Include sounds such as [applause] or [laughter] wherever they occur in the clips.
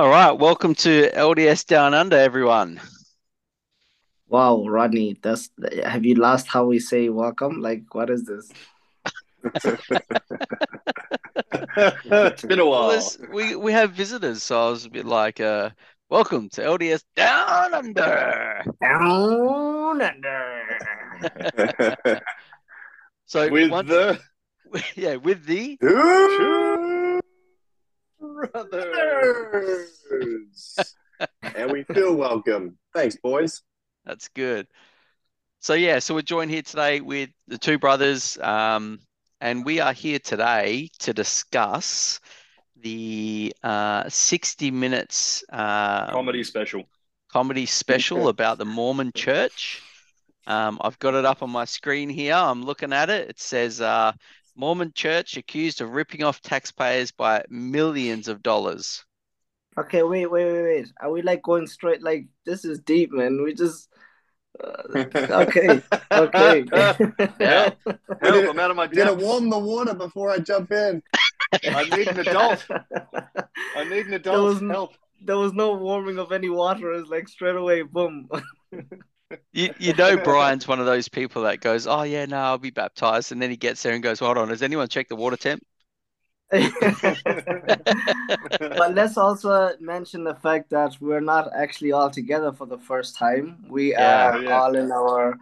All right, welcome to LDS Down Under, everyone. Wow, Rodney, that's have you lost how we say welcome? Like, what is this? [laughs] it's been a while. Well, we we have visitors, so I was a bit like, uh, "Welcome to LDS Down Under." Down under. So With once- the [laughs] yeah, with the two brothers. [laughs] and we feel welcome. Thanks, boys. That's good. So yeah, so we're joined here today with the two brothers, um, and we are here today to discuss the uh, 60 minutes uh, comedy special. comedy special [laughs] about the Mormon Church. Um, I've got it up on my screen here. I'm looking at it. It says uh, Mormon Church accused of ripping off taxpayers by millions of dollars. Okay, wait, wait, wait, wait. Are we like going straight? Like, this is deep, man. We just. Uh, okay, [laughs] okay. [laughs] Yeah. [laughs] Help, I'm out of my Gotta depth. warm the water before I jump in. I need an adult. I need an adult was- help. there was no warming of any water. It's like straight away, boom. You, you know, Brian's one of those people that goes, Oh, yeah, no, I'll be baptized. And then he gets there and goes, Hold on, has anyone checked the water temp? [laughs] but let's also mention the fact that we're not actually all together for the first time. We Yeah. are Yeah. all in our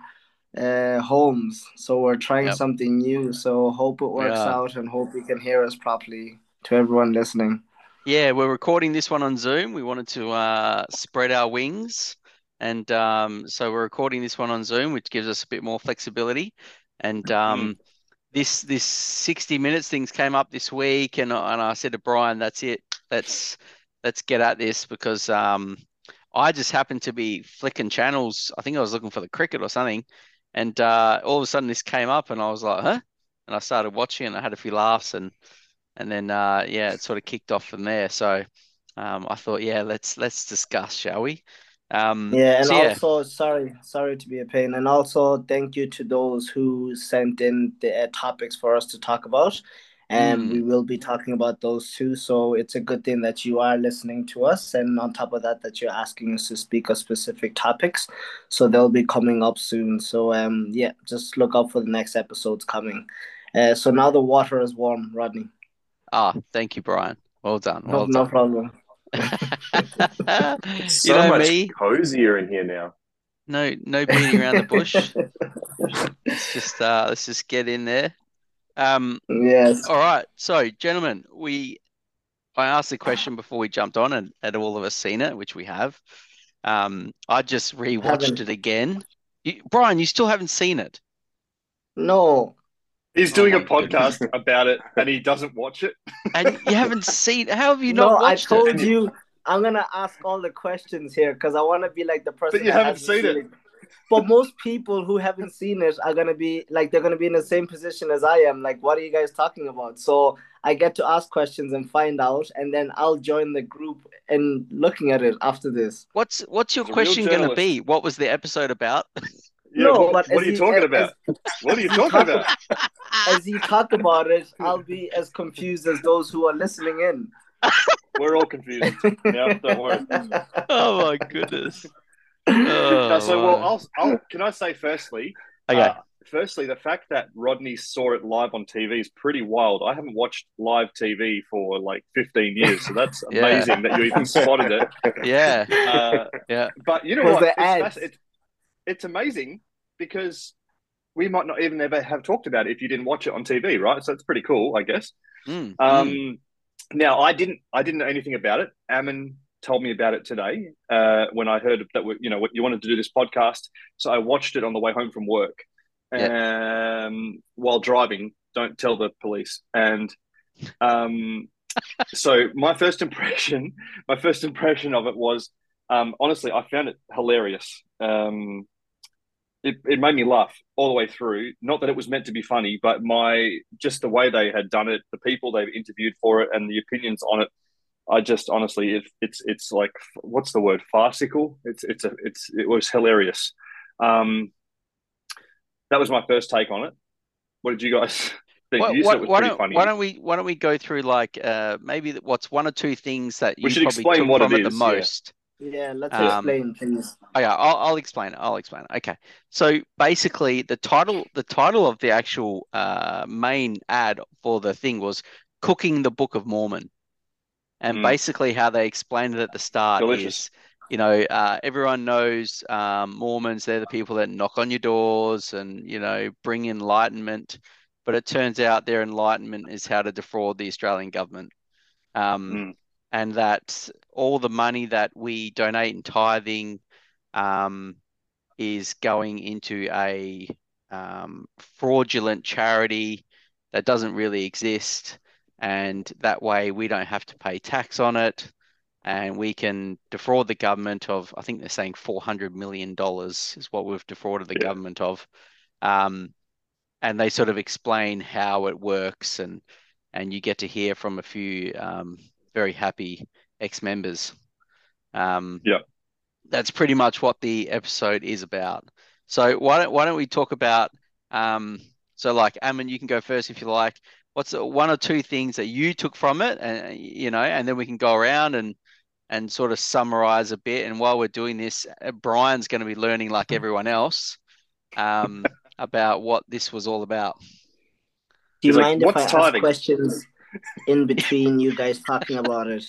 uh, homes, so we're trying Yep. something new. So hope it works Yeah. out and hope you can hear us properly. To everyone listening, Yeah, we're recording this one on Zoom. We wanted to uh, spread our wings. And um, so we're recording this one on Zoom, which gives us a bit more flexibility. And um, this this 60 minutes things came up this week, and, I- and I said to Brian, that's it. Let's let's get at this because um, I just happened to be flicking channels. I think I was looking for the cricket or something. And uh, all of a sudden this came up, and I was like, huh? And I started watching, and I had a few laughs, and and then uh, yeah, it sort of kicked off from there. So um, I thought, yeah, let's let's discuss, shall we? Um, yeah, and so yeah, also sorry, sorry to be a pain, and also thank you to those who sent in the uh, topics for us to talk about. And Mm. we will be talking about those too. So it's a good thing that you are listening to us. And on top of that, that you're asking us to speak of specific topics. So they'll be coming up soon. So um yeah, just look out for the next episodes coming. Uh, so now the water is warm, Rodney. ah, thank you, Brian. Well done, No, well no done. problem. [laughs] You So know much me, cozier in here now. no no beating around the bush. [laughs] Let's just uh, let's just get in there. Um, yes. all right, so gentlemen, we I asked the question before we jumped on, and had all of us seen it, which we have. Um, I just rewatched Haven't. it again. You, Brian, you still haven't seen it. No. He's Oh doing my a podcast about it and he doesn't watch it. And you haven't [laughs] seen how have you not? no, not I told it? you I'm gonna ask all the questions here because I want to be like the person. But you that haven't hasn't seen it. But most people who haven't seen it are gonna be like they're gonna be in the same position as I am. Like, what are you guys talking about? So I get to ask questions and find out, and then I'll join the group and looking at it after this. What's what's your He's question going to be? What was the episode about? [laughs] Yeah, No, what, but what are you he- talking as- about? What are you talking talk- about? [laughs] As you talk about it, I'll be as confused as those who are listening in. [laughs] We're all confused. Yeah, don't worry. [laughs] Oh my goodness. No, Oh, so well. I'll, I'll can I say firstly, Okay. uh, firstly, the fact that Rodney saw it live on TV is pretty wild. I haven't watched live TV for like 15 years, so that's Yeah. amazing that you even spotted it. yeah. Uh, Yeah. but you know Was what? there It's, ads? fasc- it's, it's amazing because we might not even ever have talked about it if you didn't watch it on TV, right? So it's pretty cool, I guess. Mm, Um, mm. Now, I didn't, I didn't know anything about it. Ammon told me about it today uh, when I heard that we, you know, you wanted to do this podcast. So I watched it on the way home from work, um, while driving. Don't tell the police. And um, [laughs] so my first impression, my first impression of it was, um, honestly, I found it hilarious. Um, it, it made me laugh all the way through. Not that it was meant to be funny, but my just the way they had done it, the people they've interviewed for it, and the opinions on it. I just honestly, it, it's it's like what's the word? Farcical. It's it's a it's it was hilarious. Um, that was my first take on it. What did you guys? [laughs] think? Why, you was why pretty don't funny. why don't we why don't we go through like uh maybe what's one or two things that We you should probably explain took what from it it the most? Yeah, let's Um, explain things. Oh yeah, I'll, I'll explain it. I'll explain it. Okay. So basically the title the title of the actual uh main ad for the thing was Cooking the Book of Mormon. And Mm. basically how they explained it at the start Delicious. is, you know, uh, everyone knows um, Mormons, they're the people that knock on your doors and, you know, bring enlightenment. But it turns out their enlightenment is how to defraud the Australian government. Um, Mm. And that all the money that we donate in tithing um, is going into a um, fraudulent charity that doesn't really exist. And that way we don't have to pay tax on it. And we can defraud the government of, I think they're saying $400 million is what we've defrauded the Yeah. government of. Um, and they sort of explain how it works and and you get to hear from a few um, very happy ex-members. Um, Yeah. that's pretty much what the episode is about. So why don't why don't we talk about um, so like Ammon, you can go first if you like. What's one or two things that you took from it, and you know, and then we can go around and and sort of summarize a bit. And while we're doing this, uh, Brian's going to be learning like everyone else um, [laughs] about what this was all about. Do you He's like, mind if I "What's ask questions in between you guys talking about it?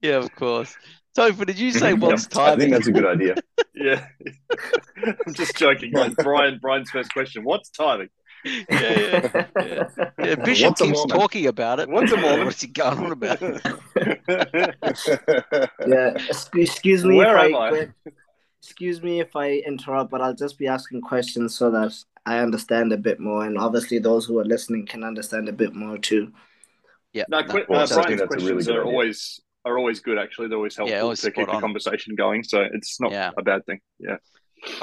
Yeah, of course. Topher, did you say [laughs] what's timing? I think that's a good idea. [laughs] Yeah. [laughs] I'm just joking. guys. Brian, Brian's first question. What's tithing? Yeah, yeah, yeah. Yeah, Bishop What's keeps talking about it. What's a Mormon? What's he going on about? Yeah, ex- excuse me Where am I? I, excuse me if I interrupt, but I'll just be asking questions so that I understand a bit more, and obviously those who are listening can understand a bit more too. Yeah, No, no, Well, uh, I think Brian's that's a really questions good are idea. always are always good. Actually, they're always helpful always to keep spot the conversation going. So it's not Yeah. a bad thing. Yeah.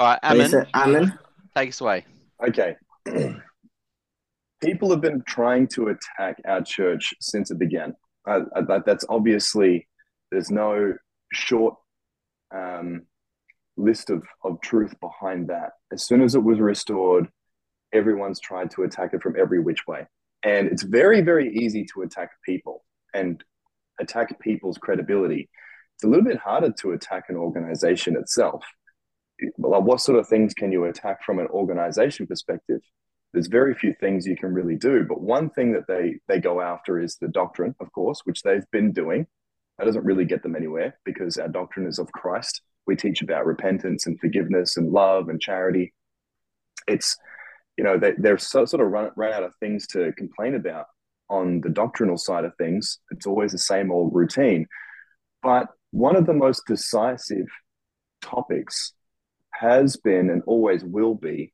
All right, What is Ammon, take us away. Okay. [clears throat] People have been trying to attack our church since it began. Uh, uh, that's obviously, there's no short um, list of, of truth behind that. As soon as it was restored, everyone's tried to attack it from every which way. And it's very, very easy to attack people and attack people's credibility. It's a little bit harder to attack an organization itself. Well, what sort of things can you attack from an organization perspective? There's very few things you can really do, but one thing that they they go after is the doctrine, of course, which they've been doing. That doesn't really get them anywhere because our doctrine is of Christ. We teach about repentance and forgiveness and love and charity. It's you know they they're so, sort of run run out of things to complain about on the doctrinal side of things. It's always the same old routine. But one of the most decisive topics has been and always will be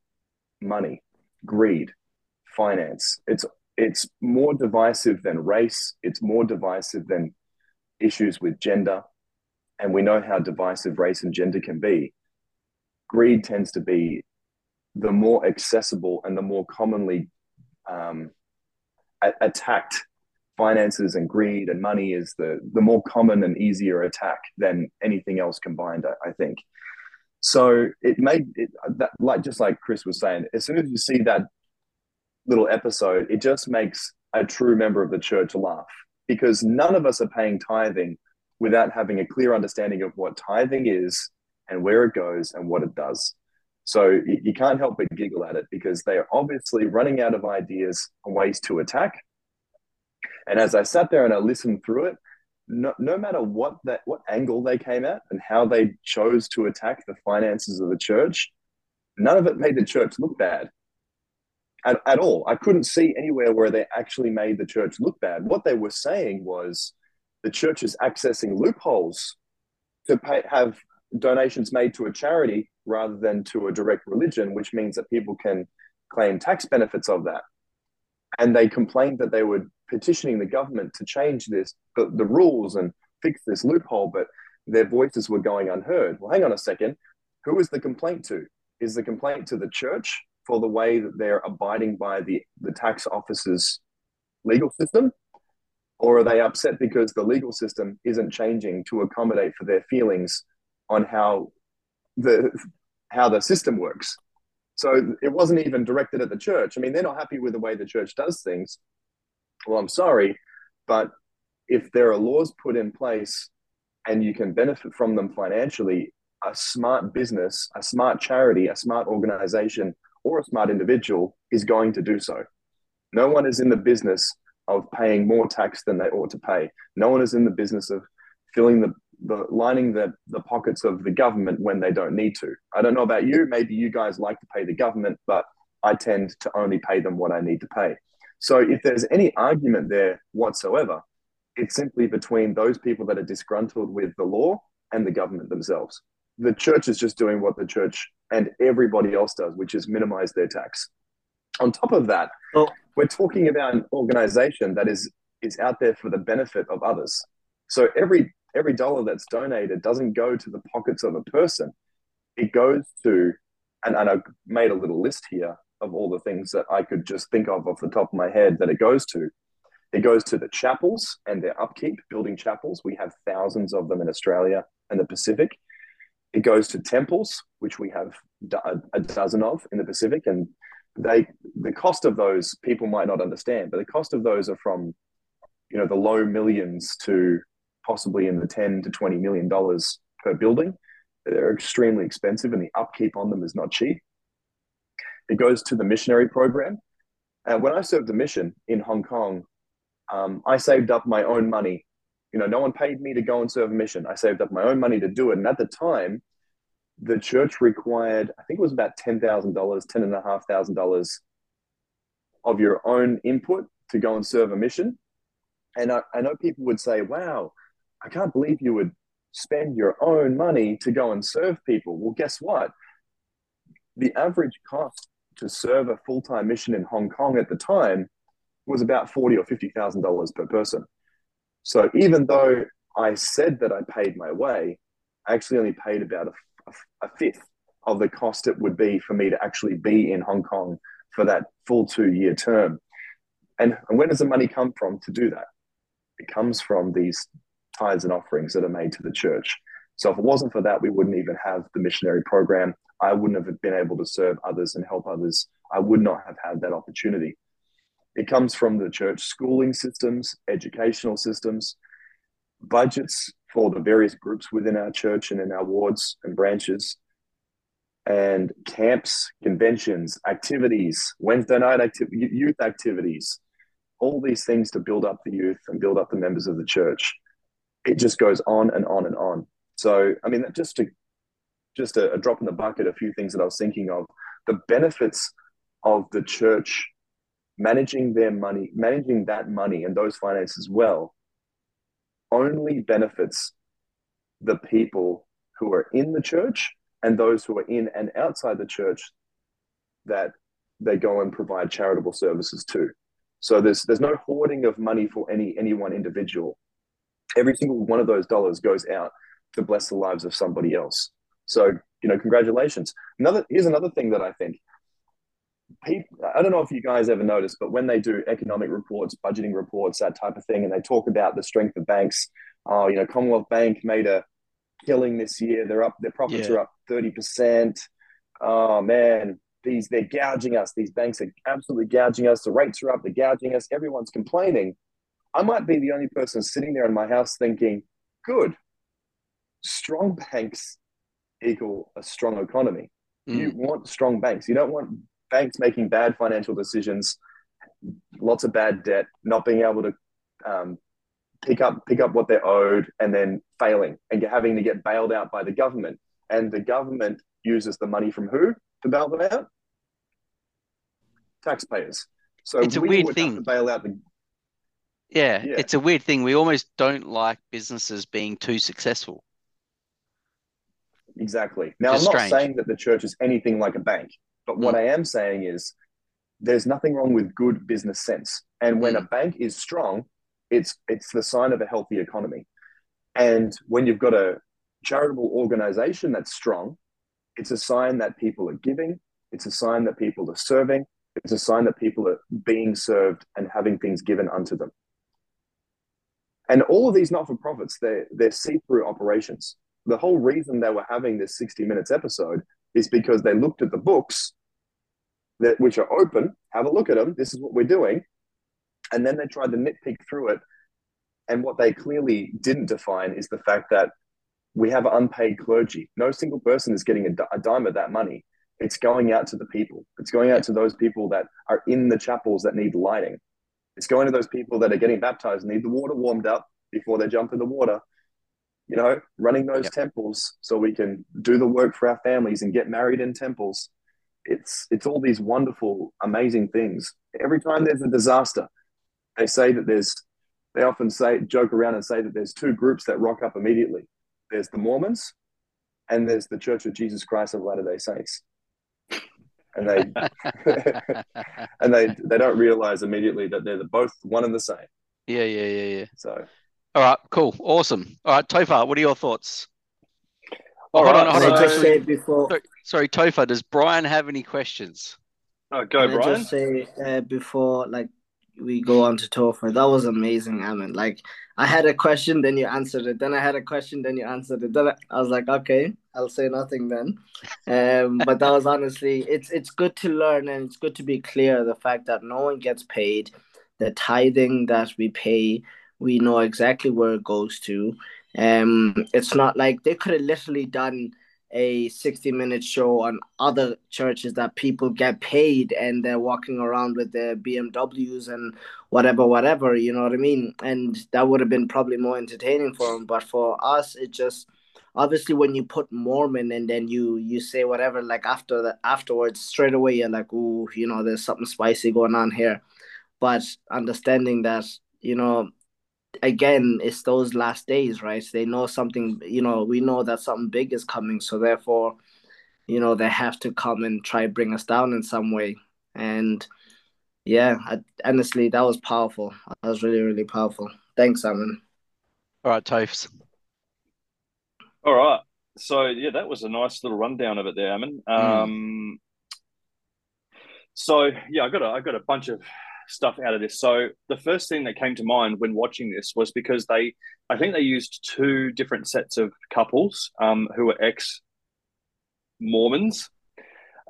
money, greed, finance. It's it's more divisive than race. It's more divisive than issues with gender, and we know how divisive race and gender can be. Greed tends to be the more accessible and the more commonly um, a- attacked finances and greed and money is the the more common and easier attack than anything else combined. I, I think. So it made it that like just like Chris was saying, as soon as you see that little episode, it just makes a true member of the church laugh because none of us are paying tithing without having a clear understanding of what tithing is and where it goes and what it does. So you, can't help but giggle at it because they are obviously running out of ideas and ways to attack. And as I sat there and I listened through it, no, no matter what that what angle they came at and how they chose to attack the finances of the church, none of it made the church look bad at, at all. I couldn't see anywhere where they actually made the church look bad. What they were saying was the church is accessing loopholes to pay, have donations made to a charity rather than to a direct religion, which means that people can claim tax benefits of that. And they complained that they were petitioning the government to change this, the, the rules and fix this loophole, but their voices were going unheard. Well, hang on a second. Who is the complaint to? Is the complaint to the church for the way that they're abiding by the, the tax office's legal system? Or are they upset because the legal system isn't changing to accommodate for their feelings on how the how the system works? So it wasn't even directed at the church. I mean, they're not happy with the way the church does things. Well, I'm sorry, but if there are laws put in place and you can benefit from them financially, a smart business, a smart charity, a smart organization, or a smart individual is going to do so. No one is in the business of paying more tax than they ought to pay. No one is in the business of filling the, the lining the, the pockets of the government when they don't need to. I don't know about you. Maybe you guys like to pay the government, but I tend to only pay them what I need to pay. So if there's any argument there whatsoever, it's simply between those people that are disgruntled with the law and the government themselves. The church is just doing what the church and everybody else does, which is minimize their tax. On top of that, oh. we're talking about an organization that is is out there for the benefit of others. So every every dollar that's donated doesn't go to the pockets of a person. It goes to, and, and I've made a little list here of all the things that I could just think of off the top of my head that it goes to. It goes to the chapels and their upkeep, building chapels. We have thousands of them in Australia and the Pacific. It goes to temples, which we have a dozen of in the Pacific, and they the cost of those people might not understand, but the cost of those are from you know the low millions to possibly in the 10 to 20 million dollars per building. They're extremely expensive, and the upkeep on them is not cheap. It goes to the missionary program. And when I served the mission in Hong Kong, um, I saved up my own money. You know, no one paid me to go and serve a mission. I saved up my own money to do it. And at the time, the church required, I think it was about ten thousand dollars, ten and a half thousand dollars of your own input to go and serve a mission. And I, I know people would say, "Wow, I can't believe you would spend your own money to go and serve people." Well, guess what? The average cost to serve a full time mission in Hong Kong at the time was about forty or fifty thousand dollars per person. So even though I said that I paid my way, I actually only paid about a a, fifth of the cost it would be for me to actually be in Hong Kong for that full two year term. And, and where does the money come from to do that? It comes from these tithes and offerings that are made to the church. So if it wasn't for that, we wouldn't even have the missionary program. I wouldn't have been able to serve others and help others. I would not have had that opportunity. It comes from the church schooling systems, educational systems, budgets for the various groups within our church and in our wards and branches and camps conventions activities wednesday night activity youth activities all these things to build up the youth and build up the members of the church it just goes on and on and on so i mean just to just a, a drop in the bucket a few things that i was thinking of the benefits of the church managing their money managing that money and those finances well only benefits the people who are in the church and those who are in and outside the church that they go and provide charitable services to. So there's there's no hoarding of money for any any one individual. Every single one of those dollars goes out to bless the lives of somebody else. So you know, congratulations. Another here's another thing that I think people, I don't know if you guys ever noticed, but when they do economic reports, budgeting reports, that type of thing, and they talk about the strength of banks, oh, you know, Commonwealth Bank made a killing this year. They're up, their profits yeah. are up 30%. Oh man, these they're gouging us. These banks are absolutely gouging us. The rates are up, they're gouging us. Everyone's complaining. I might be the only person sitting there in my house thinking, good, strong banks equal a strong economy. Mm. You want strong banks. You don't want banks making bad financial decisions, lots of bad debt, not being able to um, pick up pick up what they're owed, and then failing and having to get bailed out by the government. And the government uses the money from who to bail them out? Taxpayers. So it's a weird thing. To bail out the. Yeah, yeah, it's a weird thing. We almost don't like businesses being too successful. Exactly. Now, Just I'm not strange. saying that the church is anything like a bank. But what mm. I am saying is there's nothing wrong with good business sense. And when mm. a bank is strong, it's it's the sign of a healthy economy. And when you've got a charitable organization that's strong, it's a sign that people are giving, it's a sign that people are serving, it's a sign that people are being served and having things given unto them. And all of these not-for-profits, they're, they're see-through operations. The whole reason they were having this 60 minutes episode is because they looked at the books that which are open. Have a look at them. This is what we're doing, and then they tried to nitpick through it. And what they clearly didn't define is the fact that we have unpaid clergy. No single person is getting a, a dime of that money. It's going out to the people. It's going out to those people that are in the chapels that need lighting. It's going to those people that are getting baptized, need the water warmed up before they jump in the water. You know, running those yep. temples so we can do the work for our families and get married in temples. It's it's all these wonderful, amazing things. Every time there's a disaster, they say that there's they often say joke around and say that there's two groups that rock up immediately. There's the Mormons and there's the Church of Jesus Christ of Latter-day Saints and they [laughs] and they they don't realize immediately that they're both one and the same. Yeah, yeah, yeah, yeah. So, all right, cool, awesome. All right, Topher, what are your thoughts? All oh, right, hold on, hold on. Actually, before... sorry, sorry, Topher, does Brian have any questions? Oh, go, Can Brian. I just say uh, before, like, we go on to Topher, that was amazing, Ammon. Like, I had a question, then you answered it. Then I had a question, then you answered it. Then I was like, okay, I'll say nothing then. Um, but that was honestly, it's it's good to learn and it's good to be clear the fact that no one gets paid. The tithing that we pay, we know exactly where it goes to. Um, it's not like they could have literally done a 60 minute show on other churches that people get paid and they're walking around with their BMWs and whatever, whatever, you know what I mean? And that would have been probably more entertaining for them. But for us, it just obviously when you put Mormon and then you you say whatever, like after that afterwards, straight away you're like, oh, you know, there's something spicy going on here. But understanding that, you know, again, it's those last days, right? They know something, you know, we know that something big is coming. So therefore, you know, they have to come and try bring us down in some way. And yeah, I, honestly, that was powerful. That was really, really powerful. Thanks, Simon. All right, Tofes. All right. So yeah, that was a nice little rundown of it there, Ammon. Hmm. Um, mm. So yeah, I got a I got a bunch of stuff out of this. So the first thing that came to mind when watching this was because they, I think they used two different sets of couples um, who were ex Mormons.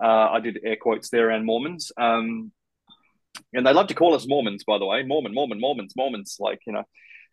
Uh, I did air quotes there around Mormons. Um, and they love to call us Mormons, by the way. Mormon, Mormon, Mormons, Mormons. Like, you know,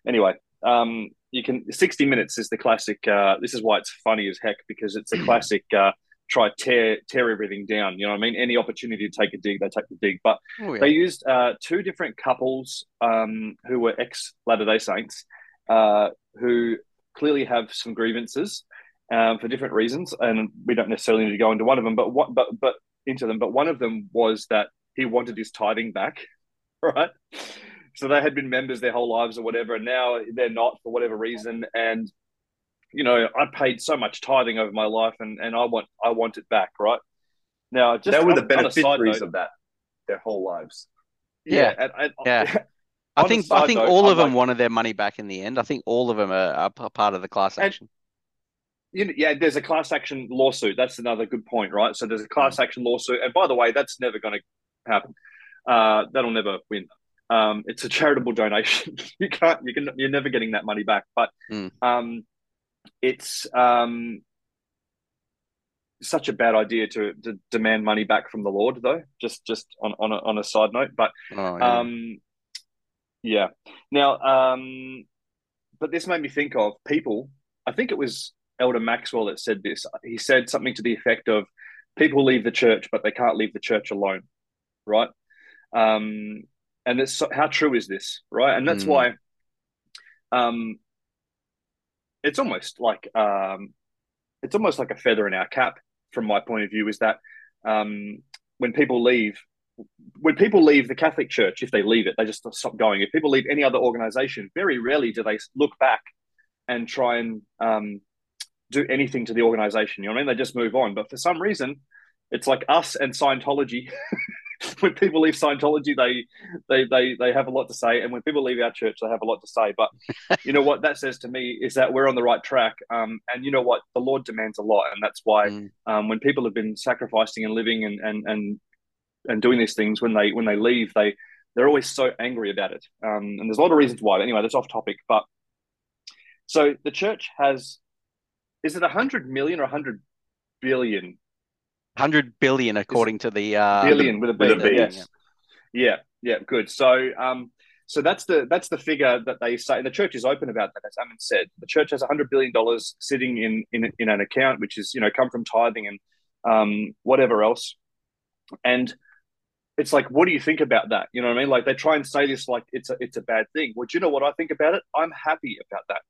anyway, um, you can, 60 Minutes is the classic. Uh, this is why it's funny as heck because it's a classic. Uh, try tear tear everything down. You know what I mean? Any opportunity to take a dig, they take the dig. But oh, yeah. they used uh, two different couples um, who were ex Latter Day Saints uh, who clearly have some grievances um, for different reasons, and we don't necessarily need to go into one of them, but what but but into them. But one of them was that he wanted his tithing back, [laughs] right? So they had been members their whole lives or whatever, and now they're not for whatever reason, and you know, I paid so much tithing over my life, and and I want I want it back, right? Now, just they were the beneficiaries of that their whole lives. Yeah, yeah. And, and, yeah. [laughs] I think I think note, all of I'm them like, wanted their money back in the end. I think all of them are, are part of the class action. You know, yeah, there's a class action lawsuit. That's another good point, right? So there's a class mm. action lawsuit, and by the way, that's never going to happen. Uh, that'll never win. Um, it's a charitable donation. [laughs] you can't, you can, you're never getting that money back. But mm. um, it's um, such a bad idea to, to demand money back from the Lord, though. Just just on on a, on a side note, but oh, yeah. um, yeah. Now, um, but this made me think of people. I think it was Elder Maxwell that said this. He said something to the effect of, "People leave the church, but they can't leave the church alone." Right. Um, and it's how true is this, right? And that's mm. why um, it's almost like um, it's almost like a feather in our cap from my point of view is that um, when people leave when people leave the Catholic Church, if they leave it, they just stop going. If people leave any other organization, very rarely do they look back and try and um, do anything to the organization. You know what I mean? They just move on. But for some reason, it's like us and Scientology. [laughs] [laughs] when people leave Scientology, they, they they they have a lot to say, and when people leave our church, they have a lot to say. But [laughs] you know what that says to me is that we're on the right track. Um, and you know what the Lord demands a lot, and that's why mm. um, when people have been sacrificing and living and and and and doing these things, when they when they leave, they they're always so angry about it. Um, and there's a lot of reasons why. But anyway, that's off topic. But so the church has, is it a hundred million or a hundred billion hundred billion according to the uh, billion with a B. with a B. Yes. Yeah, yeah, good. So, um, so that's the that's the figure that they say, and the church is open about that. As Ammon said, the church has hundred billion dollars sitting in, in in an account, which is you know come from tithing and um, whatever else, and it's like, what do you think about that? You know what I mean? Like they try and say this like it's a it's a bad thing. Well, do you know what I think about it? I'm happy about that.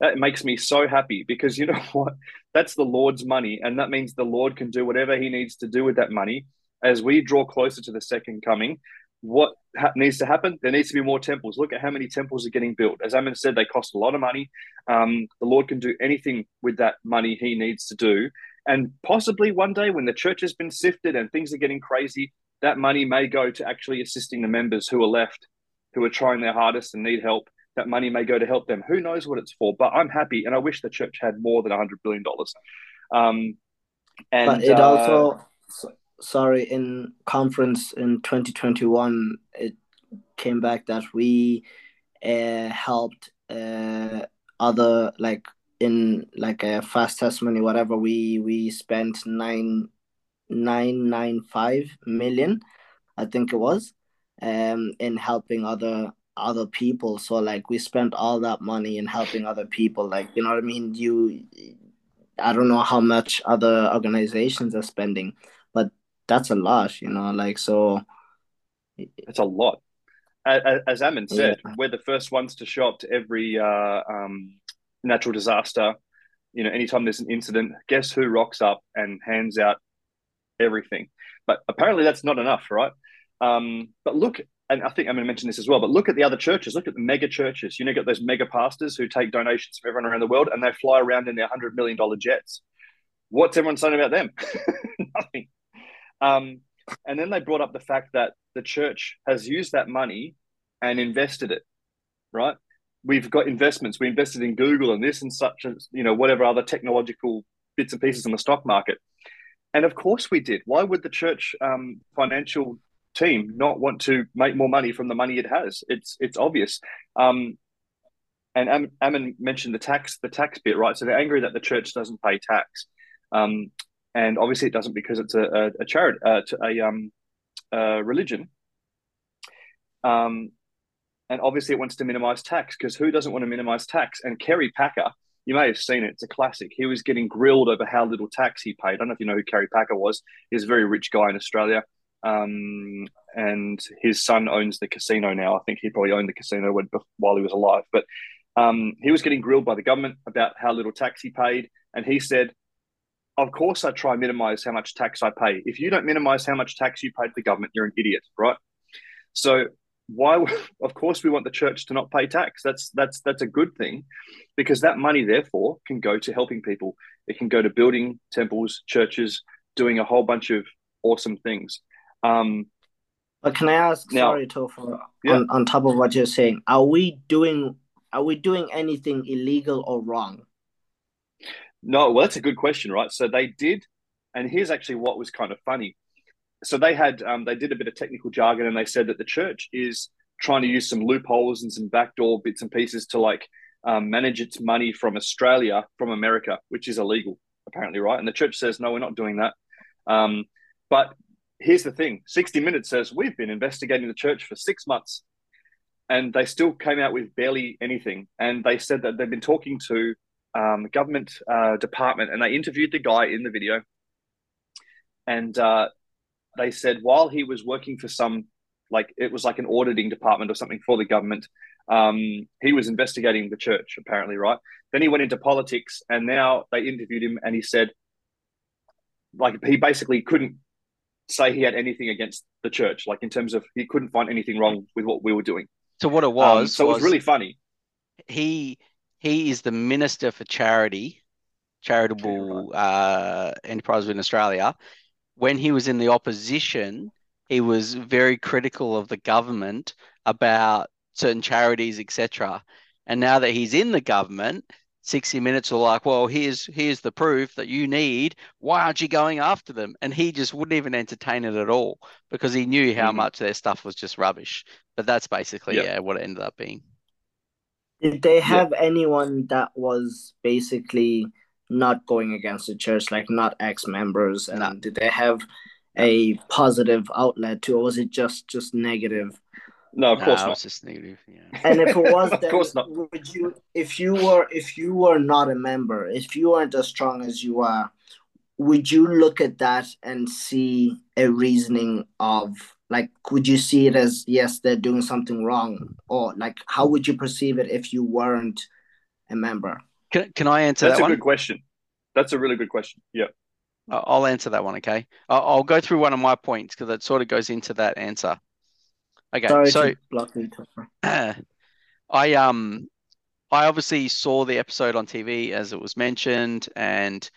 That makes me so happy because you [laughs] know what? That's the Lord's money, and that means the Lord can do whatever He needs to do with that money. As we draw closer to the second coming, what ha- needs to happen? There needs to be more temples. Look at how many temples are getting built. As Ammon said, they cost a lot of money. Um, the Lord can do anything with that money He needs to do, and possibly one day when the church has been sifted and things are getting crazy, that money may go to actually assisting the members who are left, who are trying their hardest and need help. That money may go to help them. Who knows what it's for? But I'm happy, and I wish the church had more than hundred billion dollars. Um, and but it uh, also so- sorry in conference in 2021 it came back that we uh, helped uh, other like in like a fast testimony whatever we we spent nine nine nine five million i think it was um in helping other other people so like we spent all that money in helping other people like you know what i mean you i don't know how much other organizations are spending but that's a lot you know like so It's a lot. As Ammon said, Yeah. we're the first ones to show up to every uh, um, natural disaster. You know, anytime there's an incident, guess who rocks up and hands out everything? But apparently that's not enough, right? Um, but look, and I think I'm going to mention this as well, but look at the other churches. Look at the mega churches. You know, got those mega pastors who take donations from everyone around the world and they fly around in their $100 million jets. What's everyone saying about them? [laughs] Nothing. Um, and then they brought up the fact that the church has used that money and invested it, right? We've got investments. We invested in Google and this and such, as you know, whatever other technological bits and pieces in the stock market. And of course we did. Why would the church um, financial team not want to make more money from the money it has? It's it's obvious. Um, and Am- Ammon mentioned the tax the tax bit, right? So they're angry that the church doesn't pay tax. Um, and obviously it doesn't because it's a, a, a charity, uh, a um, uh, religion. Um, and obviously it wants to minimize tax because who doesn't want to minimize tax? And Kerry Packer, you may have seen it; it's a classic. He was getting grilled over how little tax he paid. I don't know if you know who Kerry Packer was. He's a very rich guy in Australia, um, and his son owns the casino now. I think he probably owned the casino when, while he was alive, but. Um, he was getting grilled by the government about how little tax he paid, and he said, of course I try minimize how much tax I pay. If you don't minimize how much tax you pay to the government, you're an idiot, right? So why [laughs] of course we want the church to not pay tax. That's that's that's a good thing because that money therefore can go to helping people. It can go to building temples, churches, doing a whole bunch of awesome things. Um, But can I ask, Now- sorry, Topher, Yeah. on, on top of what you're saying, are we doing are we doing anything illegal or wrong? No, well, that's a good question, right? So they did, and here's actually what was kind of funny. So they had, um, they did a bit of technical jargon, and they said that the church is trying to use some loopholes and some backdoor bits and pieces to like um, manage its money from Australia, from America, which is illegal, apparently, right? And the church says, no, we're not doing that. Um, but here's the thing 60 Minutes says, we've been investigating the church for six months. And they still came out with barely anything. And they said that they've been talking to um, government uh, department, and they interviewed the guy in the video, and uh, they said while he was working for some, like it was like an auditing department or something for the government, um, he was investigating the church apparently, right? Then he went into politics, and now they interviewed him, and he said, like he basically couldn't say he had anything against the church, like in terms of he couldn't find anything wrong with what we were doing. So what it Um, was so it was was really funny. he he is the minister for charity, charitable uh, enterprise in Australia. When he was in the opposition, he was very critical of the government about certain charities, etc. And now that he's in the government, 60 Minutes are like, well, here's here's the proof that you need. Why aren't you going after them? And he just wouldn't even entertain it at all because he knew how Mhm. much their stuff was just rubbish. But that's basically Yep. yeah what it ended up being. Did they have anyone that was basically not going against the church, like not ex members? And no. did they have a positive outlet to, or was it just just negative? No, of course no, not. just negative. Yeah. [laughs] And if it was, of course not. Would you, if you were, if you were not a member, if you weren't as strong as you are, would you look at that and see a reasoning of like would you see it as yes they're doing something wrong or like how would you perceive it if you weren't a member can, can i answer that's that That's a one? good question that's a really good question yeah i'll answer that one okay i'll, I'll go through one of my points because it sort of goes into that answer okay Sorry so [clears throat] i um i obviously saw the episode on tv as it was mentioned and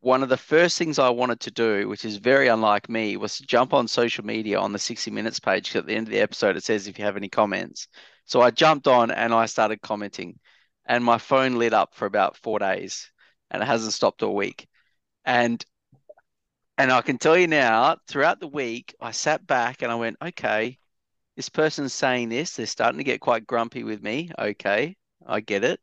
one of the first things I wanted to do, which is very unlike me, was to jump on social media on the 60 Minutes page. At the end of the episode, it says if you have any comments. So I jumped on and I started commenting, and my phone lit up for about four days, and it hasn't stopped all week. And and I can tell you now, throughout the week, I sat back and I went, okay, this person's saying this. They're starting to get quite grumpy with me. Okay, I get it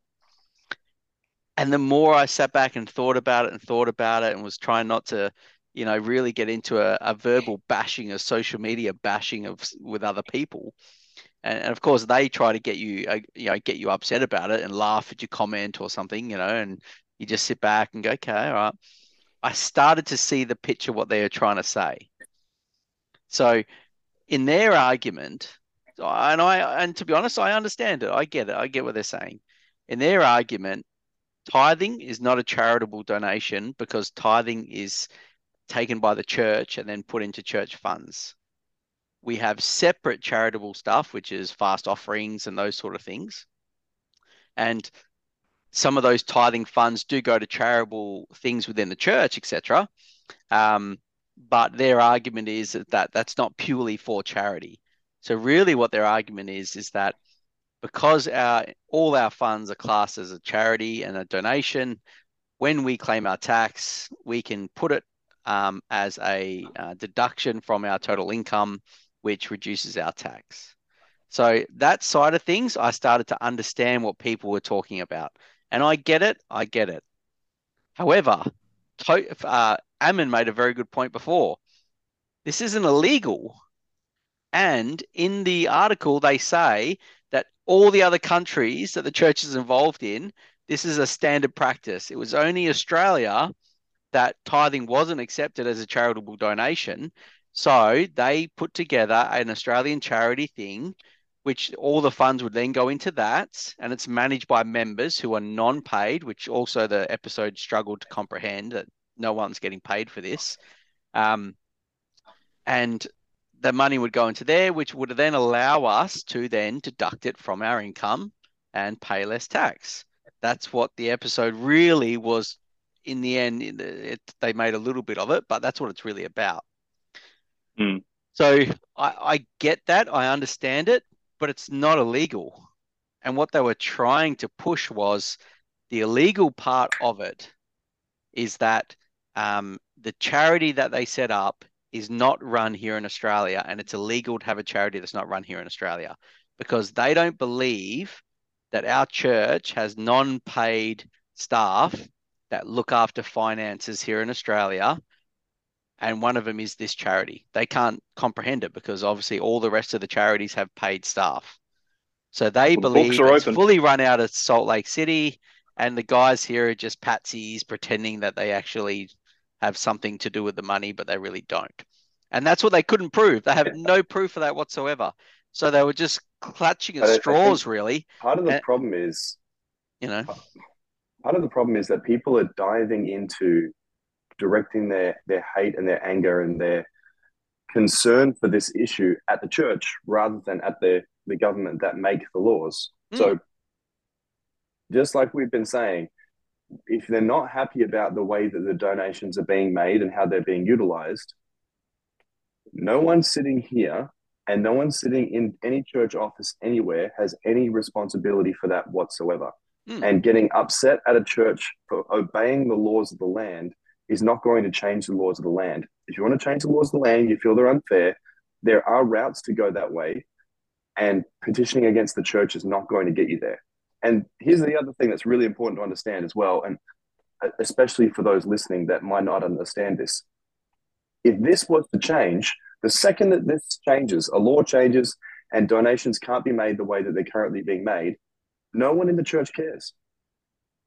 and the more I sat back and thought about it and thought about it and was trying not to, you know, really get into a, a verbal bashing, a social media bashing of with other people, and, and of course they try to get you, uh, you know, get you upset about it and laugh at your comment or something, you know, and you just sit back and go, okay, all right. I started to see the picture what they are trying to say. So, in their argument, and I and to be honest, I understand it. I get it. I get what they're saying. In their argument, tithing is not a charitable donation because tithing is taken by the church and then put into church funds. We have separate charitable stuff, which is fast offerings and those sort of things. And some of those tithing funds do go to charitable things within the church, etc. Um, but their argument is that that's not purely for charity. So really, what their argument is is that because our all our funds are classed as a charity and a donation, when we claim our tax, we can put it um, as a uh, deduction from our total income, which reduces our tax. So that side of things, I started to understand what people were talking about, and I get it. I get it. However, to, uh, Ammon made a very good point before. This isn't illegal. And in the article, they say that all the other countries that the church is involved in, this is a standard practice. It was only Australia that tithing wasn't accepted as a charitable donation. So they put together an Australian charity thing, which all the funds would then go into that. And it's managed by members who are non paid, which also the episode struggled to comprehend that no one's getting paid for this. Um, and the money would go into there, which would then allow us to then deduct it from our income and pay less tax. That's what the episode really was. In the end, it, they made a little bit of it, but that's what it's really about. Mm. So I, I get that, I understand it, but it's not illegal. And what they were trying to push was the illegal part of it is that um, the charity that they set up is not run here in Australia, and it's illegal to have a charity that's not run here in Australia because they don't believe that our church has non paid staff that look after finances here in Australia. And one of them is this charity. They can't comprehend it because obviously all the rest of the charities have paid staff. So they well, believe it's open. fully run out of Salt Lake City, and the guys here are just patsies pretending that they actually have something to do with the money, but they really don't. And that's what they couldn't prove. They have no proof of that whatsoever. So they were just clutching at straws, really. Part of the and, problem is, you know, part of the problem is that people are diving into directing their their hate and their anger and their concern for this issue at the church rather than at the the government that make the laws. Mm. So, just like we've been saying, if they're not happy about the way that the donations are being made and how they're being utilized, no one sitting here and no one sitting in any church office anywhere has any responsibility for that whatsoever. Mm. And getting upset at a church for obeying the laws of the land is not going to change the laws of the land. If you want to change the laws of the land, you feel they're unfair, there are routes to go that way. And petitioning against the church is not going to get you there. And here's the other thing that's really important to understand as well. And especially for those listening that might not understand this. If this was to change, the second that this changes, a law changes, and donations can't be made the way that they're currently being made, no one in the church cares.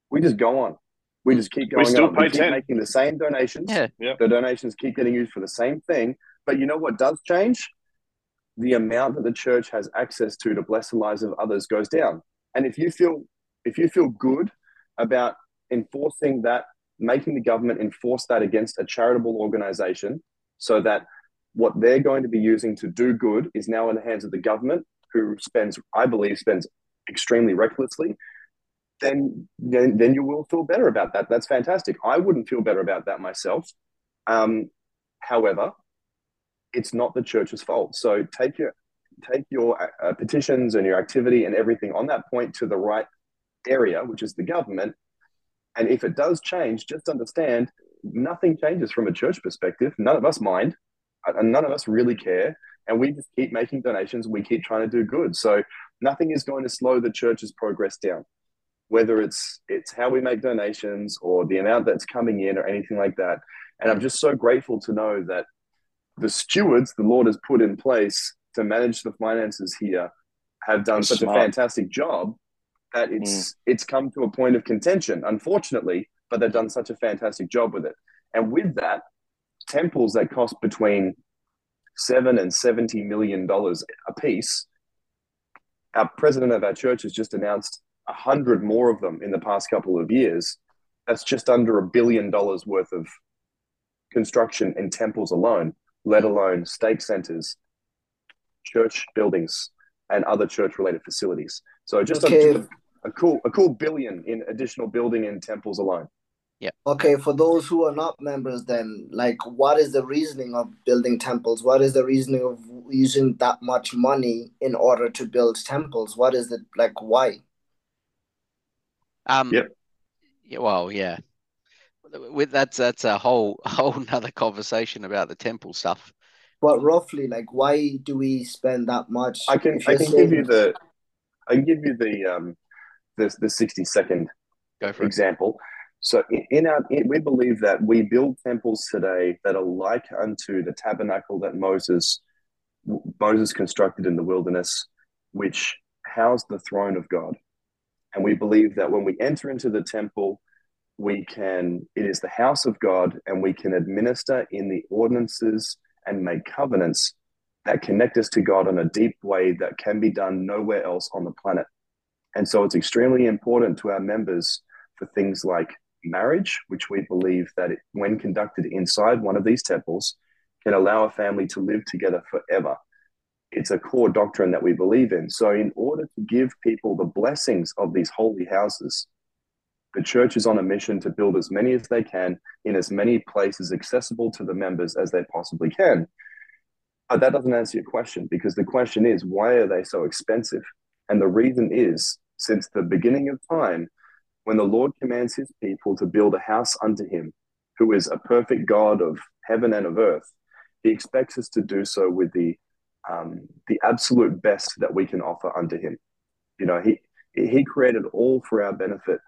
We just go on. We just keep going we still on. Pay we keep 10. making the same donations. Yeah. Yeah. The donations keep getting used for the same thing. But you know what does change? The amount that the church has access to to bless the lives of others goes down. And if you feel if you feel good about enforcing that, making the government enforce that against a charitable organization so that what they're going to be using to do good is now in the hands of the government, who spends, I believe, spends extremely recklessly, then then, then you will feel better about that. That's fantastic. I wouldn't feel better about that myself. Um, however, it's not the church's fault. So take your take your uh, petitions and your activity and everything on that point to the right area, which is the government. And if it does change, just understand nothing changes from a church perspective. None of us mind, and none of us really care. And we just keep making donations. We keep trying to do good. So nothing is going to slow the church's progress down, whether it's it's how we make donations or the amount that's coming in or anything like that. And I'm just so grateful to know that the stewards the Lord has put in place to manage the finances here have done That's such smart. a fantastic job that it's mm. it's come to a point of contention, unfortunately, but they've done such a fantastic job with it. And with that, temples that cost between seven and seventy million dollars a piece. Our president of our church has just announced a hundred more of them in the past couple of years. That's just under a billion dollars worth of construction in temples alone, let alone stake centers, church buildings, and other church-related facilities. So just, Okay. a, just a, a cool, a cool billion in additional building in temples alone. Yeah. Okay, for those who are not members, then, like, what is the reasoning of building temples? What is the reasoning of using that much money in order to build temples? What is it like? Why? Um, Yep. yeah, well, yeah. With that's that's a whole [laughs] whole nother conversation about the temple stuff. But roughly, like, why do we spend that much? I can I you're can give you the I can give you the um the the sixty second Go for it. example. So in, in our in, we believe that we build temples today that are like unto the tabernacle that Moses Moses constructed in the wilderness, which housed the throne of God. And we believe that when we enter into the temple, we can it is the house of God, and we can administer in the ordinances and make covenants that connect us to God in a deep way that can be done nowhere else on the planet. And so it's extremely important to our members for things like marriage, which we believe that it, when conducted inside one of these temples, can allow a family to live together forever. It's a core doctrine that we believe in. So, in order to give people the blessings of these holy houses, the church is on a mission to build as many as they can in as many places accessible to the members as they possibly can. But that doesn't answer your question because the question is why are they so expensive? And the reason is since the beginning of time, when the Lord commands his people to build a house unto him, who is a perfect God of heaven and of earth, he expects us to do so with the um, the absolute best that we can offer unto him. You know, he he created all for our benefit,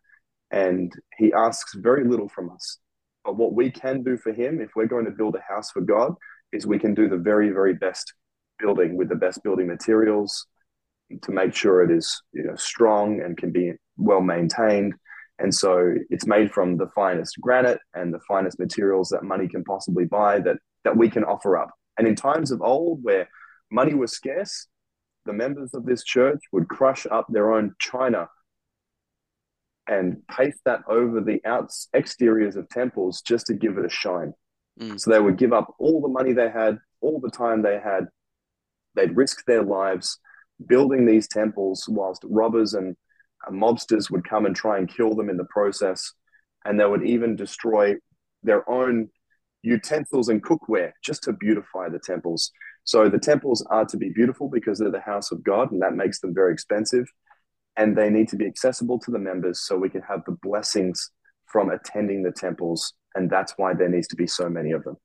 and he asks very little from us. But what we can do for him, if we're going to build a house for God, is we can do the very, very best building with the best building materials to make sure it is you know strong and can be well maintained. And so it's made from the finest granite and the finest materials that money can possibly buy that that we can offer up. And in times of old where money was scarce, the members of this church would crush up their own china and paste that over the outs exteriors of temples just to give it a shine. Mm. So they would give up all the money they had, all the time they had. They'd risk their lives building these temples whilst robbers and mobsters would come and try and kill them in the process. And they would even destroy their own utensils and cookware just to beautify the temples. So the temples are to be beautiful because they're the house of God, and that makes them very expensive. And they need to be accessible to the members so we can have the blessings from attending the temples. And that's why there needs to be so many of them.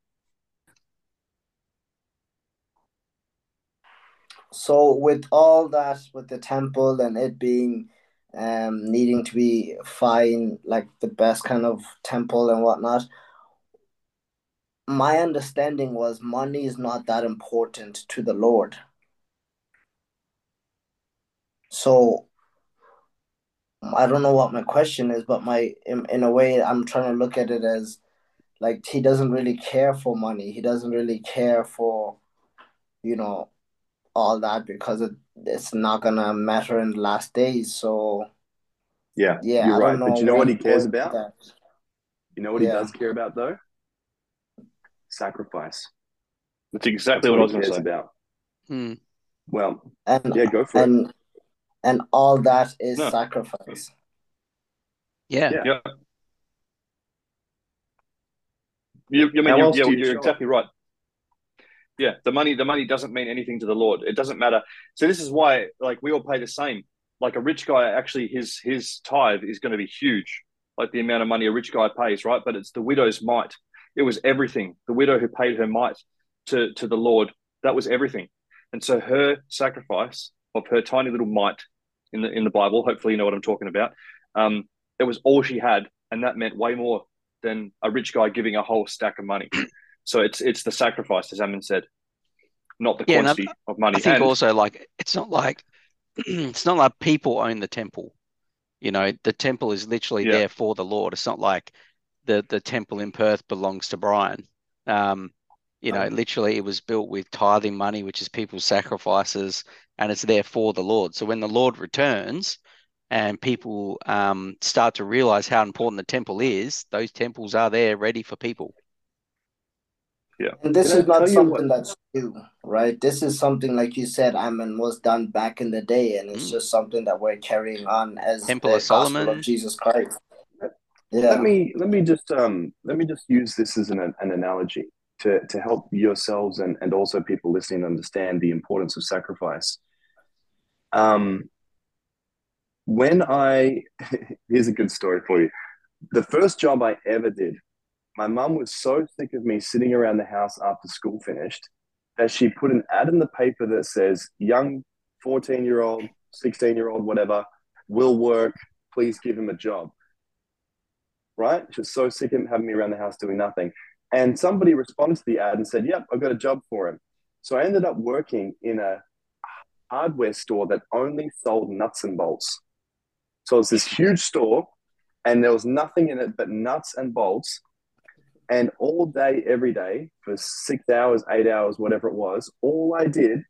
So with all that, with the temple and it being um, needing to be fine, like the best kind of temple and whatnot. My understanding was money is not that important to the Lord. So I don't know what my question is, but my in, in a way I'm trying to look at it as like he doesn't really care for money. He doesn't really care for you know all that because it, it's not gonna matter in the last days. So yeah, yeah, you're I right. But you know what he cares about? that- You know what he Yeah. does care about though? Sacrifice. That's exactly That's what I was going to say. about. Hmm. Well, and yeah, go for it. and and all that is No. sacrifice. Yeah. Yeah. Yeah. You, you mean you're, else yeah, you you're exactly right. Yeah, the money the money doesn't mean anything to the Lord. It doesn't matter. So this is why like we all pay the same. Like a rich guy actually his his tithe is going to be huge. Like the amount of money a rich guy pays, right? But it's the widow's mite. It was everything. The widow who paid her mite to to the Lord, that was everything. And so her sacrifice of her tiny little mite in the in the Bible, hopefully you know what I'm talking about. Um, it was all she had, and that meant way more than a rich guy giving a whole stack of money. [clears throat] So it's it's the sacrifice, as Ammon said, not the Yeah, I- quantity of money. I think And- also like it's not like [clears throat] it's not like people own the temple. You know, the temple is literally Yeah. there for the Lord. It's not like the the temple in Perth belongs to Brian. Um, you know, Um, literally it was built with tithing money, which is people's sacrifices, and it's there for the Lord. So when the Lord returns and people um start to realize how important the temple is, those temples are there ready for people. Yeah. And this Can I is not something what- that's new, right? This is something like you said, Ammon was done back in the day, and it's Mm. just something that we're carrying on as Temple the of gospel Solomon. of Jesus Christ. Yeah. let me let me just um let me just use this as an, an analogy to to help yourselves and and also people listening understand the importance of sacrifice. Um when i [laughs] here's a good story for you. The first job i ever did my mum was so sick of me sitting around the house after school finished that she put an ad in the paper that says young 14 year old 16 year old whatever will work please give him a job right? She was so sick of having me around the house doing nothing. And somebody responded to the ad and said, Yep, I've got a job for him. So I ended up working in a hardware store that only sold nuts and bolts. So it's this huge store, and there was nothing in it but nuts and bolts. And all day, every day, for six hours, eight hours, whatever it was, all I did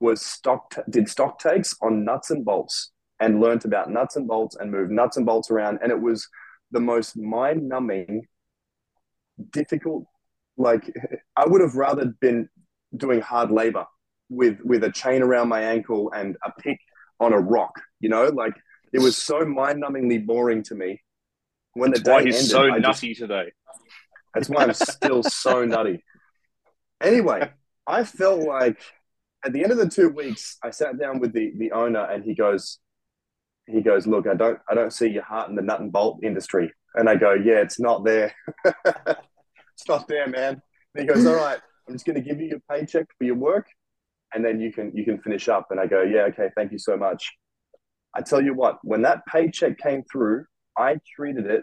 was stock did stock takes on nuts and bolts and learnt about nuts and bolts and moved nuts and bolts around. And it was the most mind numbing, difficult. Like I would have rather been doing hard labor with with a chain around my ankle and a pick on a rock. You know, like it was so mind numbingly boring to me. When the That's why day he's ended, so I just- nutty today. that's why I'm still so [laughs] nutty. Anyway, I felt like at the end of the two weeks, I sat down with the the owner, and he goes, he goes, look, I don't I don't see your heart in the nut and bolt industry, and I go, yeah, it's not there, [laughs] it's not there, man. And he goes, all right, I'm just going to give you your paycheck for your work, and then you can you can finish up. And I go, yeah, okay, thank you so much. I tell you what, when that paycheck came through, I treated it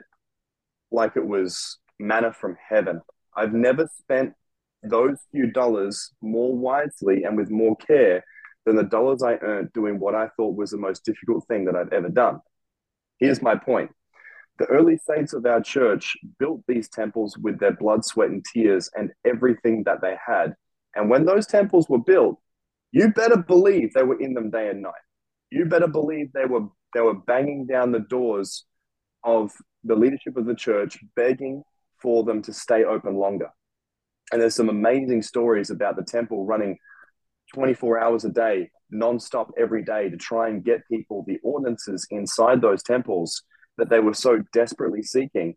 like it was manna from heaven. I've never spent those few dollars more wisely and with more care than the dollars I earned doing what I thought was the most difficult thing that I've ever done. Here's my point. The early saints of our church built these temples with their blood, sweat, and tears and everything that they had. And when those temples were built, you better believe they were in them day and night. You better believe they were they were banging down the doors of the leadership of the church, begging for them to stay open longer. And there's some amazing stories about the temple running 24 hours a day, nonstop every day to try and get people the ordinances inside those temples that they were so desperately seeking,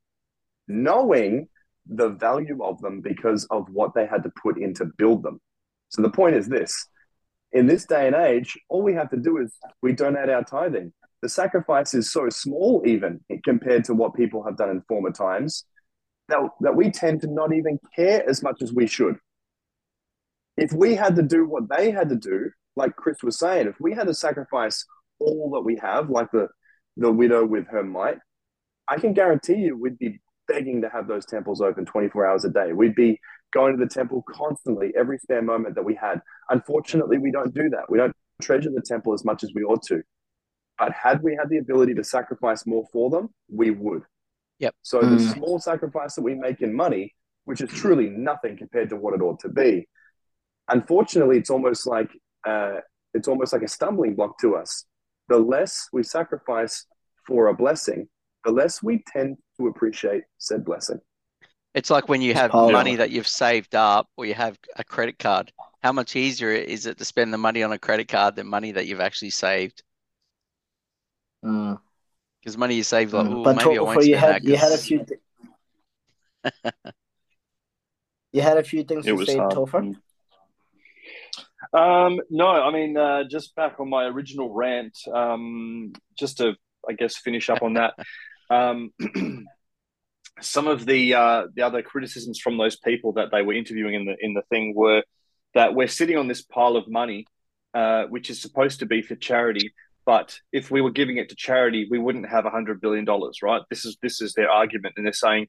knowing the value of them because of what they had to put in to build them. So the point is this in this day and age, all we have to do is we donate our tithing. The sacrifice is so small, even compared to what people have done in former times, that, that we tend to not even care as much as we should. If we had to do what they had to do, like Chris was saying, if we had to sacrifice all that we have, like the the widow with her mite, I can guarantee you we'd be begging to have those temples open 24 hours a day. We'd be going to the temple constantly, every spare moment that we had. Unfortunately, we don't do that. We don't treasure the temple as much as we ought to. But had we had the ability to sacrifice more for them, we would. Yep. So mm. the small sacrifice that we make in money, which is truly nothing compared to what it ought to be, unfortunately, it's almost like uh, it's almost like a stumbling block to us. The less we sacrifice for a blessing, the less we tend to appreciate said blessing. It's like when you have money that you've saved up or you have a credit card. How much easier is it to spend the money on a credit card than money that you've actually saved? Because mm. money you saved, like, mm. but maybe I won't you had, you had a few. Th- [laughs] you had a few things it to say, hard. Topher. Um, no, I mean, uh, just back on my original rant, um, just to, I guess, finish up on that. [laughs] um, [clears throat] some of the uh, the other criticisms from those people that they were interviewing in the in the thing were that we're sitting on this pile of money, uh, which is supposed to be for charity. But if we were giving it to charity, we wouldn't have a hundred billion dollars, right? This is this is their argument, and they're saying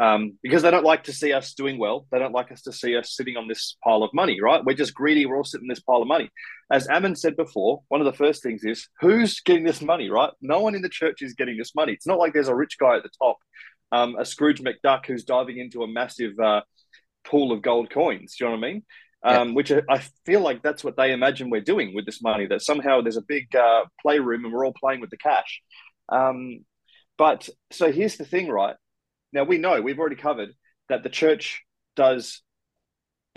um, because they don't like to see us doing well. They don't like us to see us sitting on this pile of money, right? We're just greedy. We're all sitting in this pile of money. As Ammon said before, one of the first things is who's getting this money, right? No one in the church is getting this money. It's not like there's a rich guy at the top, um, a Scrooge McDuck who's diving into a massive uh, pool of gold coins. Do you know what I mean? Um, yeah. Which I feel like that's what they imagine we're doing with this money. That somehow there's a big uh, playroom and we're all playing with the cash. Um, but so here's the thing, right? Now we know we've already covered that the church does.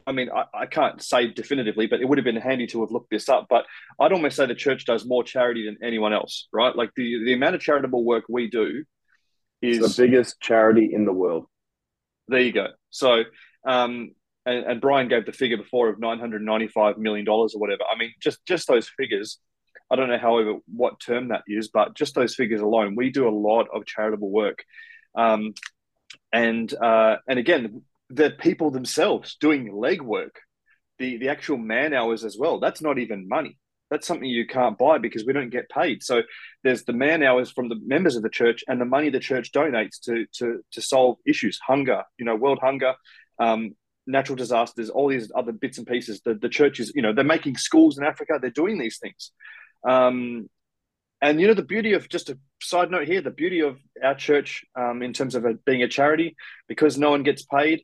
I mean, I, I, can't say definitively, but it would have been handy to have looked this up. But I'd almost say the church does more charity than anyone else, right? Like the the amount of charitable work we do is it's the biggest charity in the world. There you go. So, um, and, and Brian gave the figure before of nine hundred ninety five million dollars or whatever. I mean, just just those figures. I don't know, however, what term that is, but just those figures alone, we do a lot of charitable work. Um, and uh, and again, the people themselves doing legwork, the the actual man hours as well. That's not even money. That's something you can't buy because we don't get paid. So there's the man hours from the members of the church and the money the church donates to to to solve issues, hunger, you know, world hunger, um, natural disasters, all these other bits and pieces. The the church is, you know, they're making schools in Africa. They're doing these things. Um, and you know the beauty of just a side note here, the beauty of our church um, in terms of being a charity, because no one gets paid.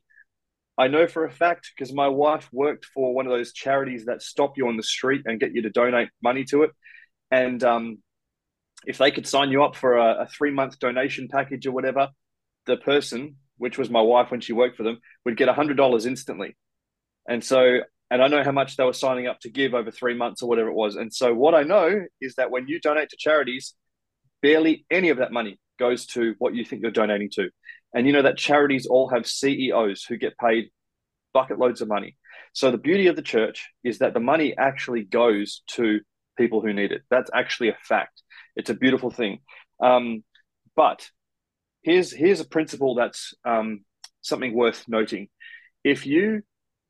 I know for a fact because my wife worked for one of those charities that stop you on the street and get you to donate money to it. And um, if they could sign you up for a, a three month donation package or whatever, the person, which was my wife when she worked for them, would get $100 instantly. And so and I know how much they were signing up to give over three months or whatever it was. And so what I know is that when you donate to charities, barely any of that money goes to what you think you're donating to. And you know that charities all have CEOs who get paid bucket loads of money. So the beauty of the church is that the money actually goes to people who need it. That's actually a fact. It's a beautiful thing. Um, but here's here's a principle that's um, something worth noting. If you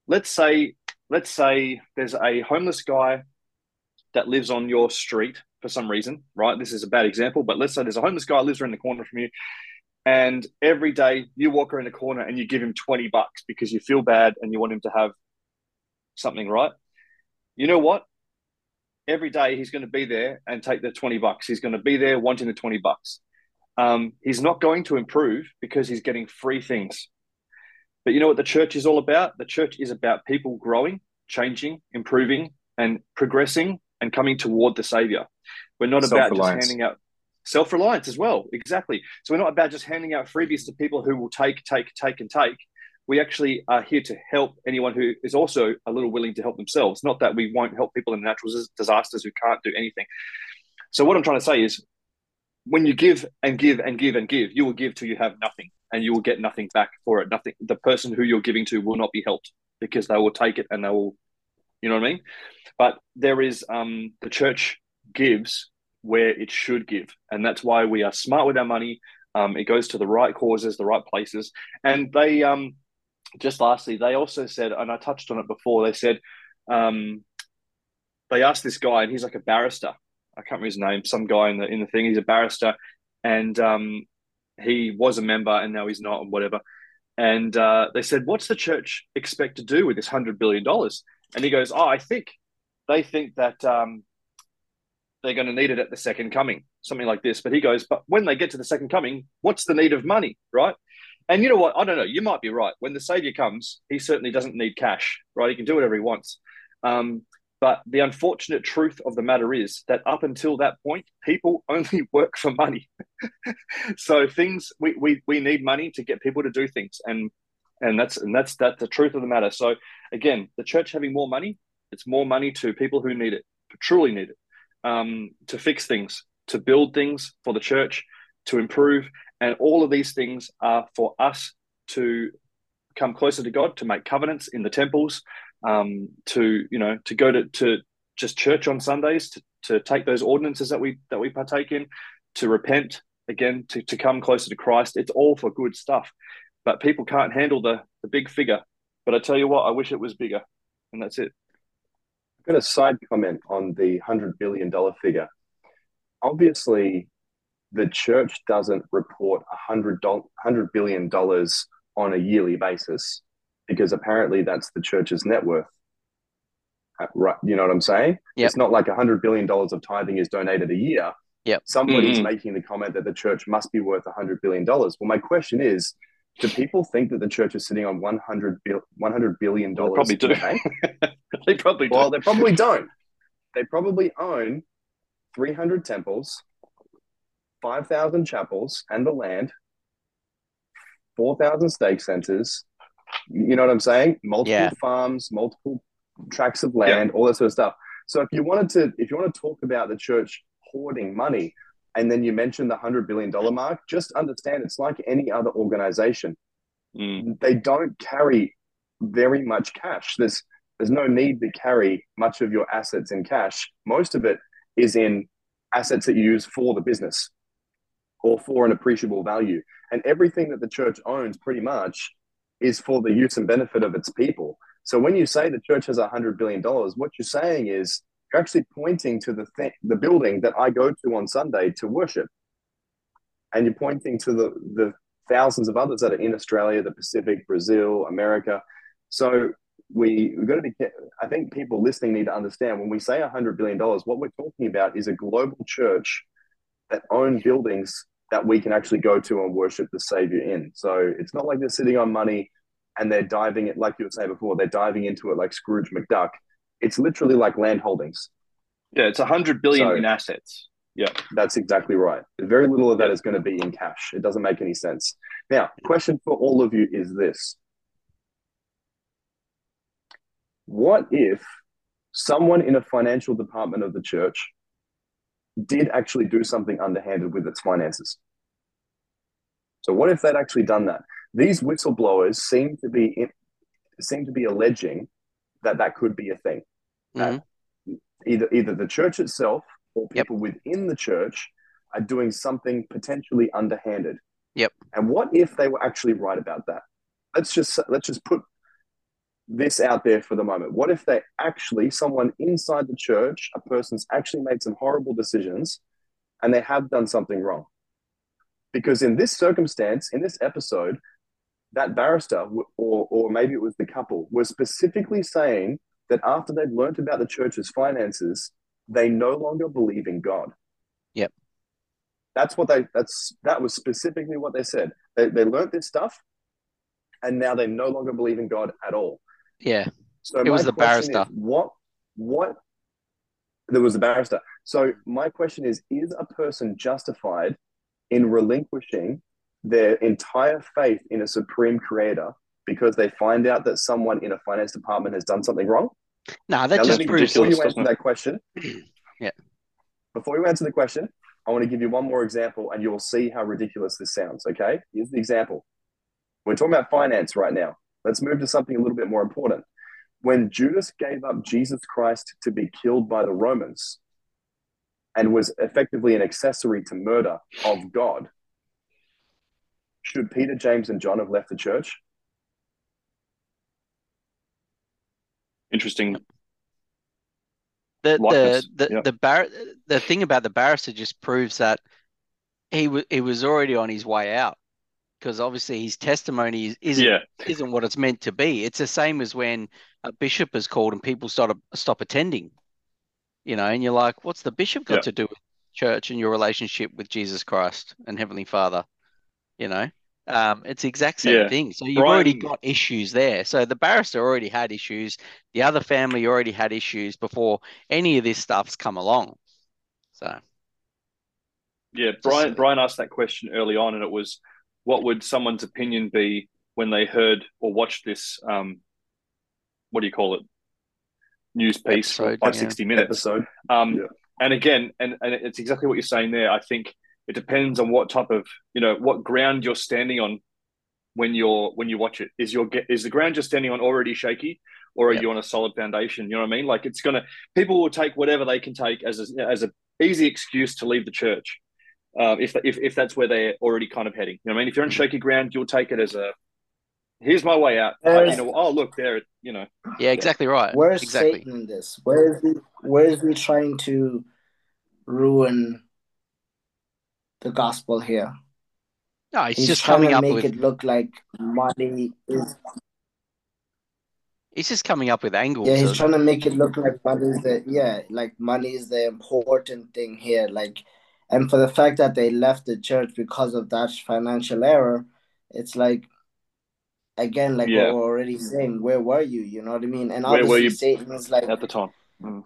let's say let's say there's a homeless guy that lives on your street for some reason, right? This is a bad example, but let's say there's a homeless guy lives around the corner from you, and every day you walk around the corner and you give him 20 bucks because you feel bad and you want him to have something, right? You know what? Every day he's going to be there and take the 20 bucks. He's going to be there wanting the 20 bucks. Um, he's not going to improve because he's getting free things. But you know what the church is all about? The church is about people growing, changing, improving, and progressing and coming toward the Savior. We're not about just handing out self reliance as well. Exactly. So we're not about just handing out freebies to people who will take, take, take, and take. We actually are here to help anyone who is also a little willing to help themselves. Not that we won't help people in natural disasters who can't do anything. So what I'm trying to say is when you give and give and give and give, you will give till you have nothing and you will get nothing back for it. Nothing. The person who you're giving to will not be helped because they will take it and they will, you know what I mean? But there is um, the church gives where it should give, and that's why we are smart with our money. Um, it goes to the right causes, the right places, and they um, just lastly they also said, and I touched on it before. They said um, they asked this guy, and he's like a barrister, I can't remember his name, some guy in the in the thing. He's a barrister, and um, he was a member, and now he's not, and whatever. And uh, they said, "What's the church expect to do with this hundred billion dollars?" And he goes, "Oh, I think they think that um, they're going to need it at the second coming, something like this." But he goes, "But when they get to the second coming, what's the need of money, right?" And you know what? I don't know. You might be right. When the Savior comes, he certainly doesn't need cash, right? He can do whatever he wants. Um, but the unfortunate truth of the matter is that up until that point, people [laughs] only work for money. [laughs] so things we, we we need money to get people to do things, and and that's and that's that's the truth of the matter. So again, the church having more money, it's more money to people who need it, truly need it, um, to fix things, to build things for the church, to improve, and all of these things are for us to come closer to God, to make covenants in the temples, um, to you know to go to to just church on Sundays, to, to take those ordinances that we that we partake in, to repent again, to, to come closer to Christ. It's all for good stuff. But people can't handle the the big figure. But I tell you what, I wish it was bigger. And that's it. I've got a side comment on the hundred billion dollar figure. Obviously, the church doesn't report a hundred billion dollars on a yearly basis because apparently that's the church's net worth. Uh, right, you know what I'm saying? Yep. It's not like a hundred billion dollars of tithing is donated a year. Yep. Somebody's Mhm. making the comment that the church must be worth a hundred billion dollars. Well, my question is, do people think that the church is sitting on 100, bil- 100 billion Well, dollars? [laughs] they probably do. bank? they probably do. Well, they probably don't. They probably own 300 temples, 5,000 chapels and the land, 4,000 stake centers. You know what I'm saying? Multiple Yeah. farms, multiple tracts of land, all that sort of stuff. So if you wanted to, if you want to talk about the church hoarding money, and then you mentioned the hundred billion dollar mark, just understand it's like any other organization. Mm. They don't carry very much cash. There's there's no need to carry much of your assets in cash. Most of it is in assets that you use for the business or for an appreciable value. And everything that the church owns pretty much is for the use and benefit of its people. So when you say the church has a hundred billion dollars, what you're saying is you're actually pointing to the the building that I go to on Sunday to worship, and you're pointing to the the thousands of others that are in Australia, the Pacific, Brazil, America. So we we've got to be. I think people listening need to understand when we say a hundred billion dollars, what we're talking about is a global church that own buildings that we can actually go to and worship the Savior in. So it's not like they're sitting on money and they're diving it, like you were saying before, they're diving into it like Scrooge McDuck. It's literally like land holdings. Yeah, it's a hundred billion So- in assets. Yeah. That's exactly right. Very little of that is going to be in cash. It doesn't make any sense. Now, question for all of you is this What if someone in a financial department of the church did actually do something underhanded with its finances? So, what if they'd actually done that? These whistleblowers seem to be seem to be alleging that that could be a thing. Mhm. Either either the church itself or Yep. people within the church are doing something potentially underhanded. Yep. And what if they were actually right about that? Let's just let's just put this out there for the moment. What if they actually someone inside the church, a person's actually made some horrible decisions and they have done something wrong? Because in this circumstance, in this episode, that barrister or or maybe it was the couple was specifically saying that after they'd learnt about the church's finances, they no longer believe in God. Yep. That's what they that's that was specifically what they said. They they learnt this stuff and now they no longer believe in God at all. Yeah. So It was the barrister. what what there was a barrister. So my question is, is a person justified in relinquishing their entire faith in a supreme creator because they find out that someone in a finance department has done something wrong? Nah, that Now, just me, proves. before you answer that question, [clears throat] Yeah. Before you answer the question, I want to give you one more example, and you'll see how ridiculous this sounds. Okay, here's the example. We're talking about finance right now. Let's move to something a little bit more important. When Judas gave up Jesus Christ to be killed by the Romans, and was effectively an accessory to murder of God, should Peter, James, and John have left the church? Interesting. the likeness. the the Yep. the bar the thing about the barrister just proves that he was he was already on his way out because obviously his testimony is, isn't Yeah, isn't what it's meant to be. It's the same as when a bishop is called and people start stop attending, you know, and you're like, what's the bishop got Yeah. to do with church and your relationship with Jesus Christ and Heavenly Father? You know, um, it's the exact same Yeah. thing. So you've already got issues there. So the barrister already had issues. The other family already had issues before any of this stuff's come along. So yeah. Brian Brian asked that question early on, and it was, what would someone's opinion be when they heard or watched this? Um, what do you call it? News piece Episode, by yeah. sixty minutes. Episode. Um, Yeah. And again, and, and it's exactly what you're saying there. I think it depends on what type of, you know, what ground you're standing on when you're when you watch it. Is your ge- is the ground you're standing on already shaky, or are Yep. you on a solid foundation? You know what I mean? Like it's gonna people will take whatever they can take as a, as a easy excuse to leave the church, um, if if if that's where they're already kind of heading. You know what I mean? If you're on shaky ground, you'll take it as a here's my way out. I- you know, oh look there, you know. yeah, exactly right. Where's exactly. Satan in this? Where is he? Where is he trying to ruin the gospel here? No, he's, He's just trying coming to up make with it look like money is. he's just coming up with angles. Yeah, he's of- trying to make it look like money is the yeah, like money is the important thing here. Like, and for the fact that they left the church because of that financial error, it's like. Again, like Yeah. what we're already saying, where were you? You know what I mean? And Where were obviously, you Satan is like, At the time, Mm.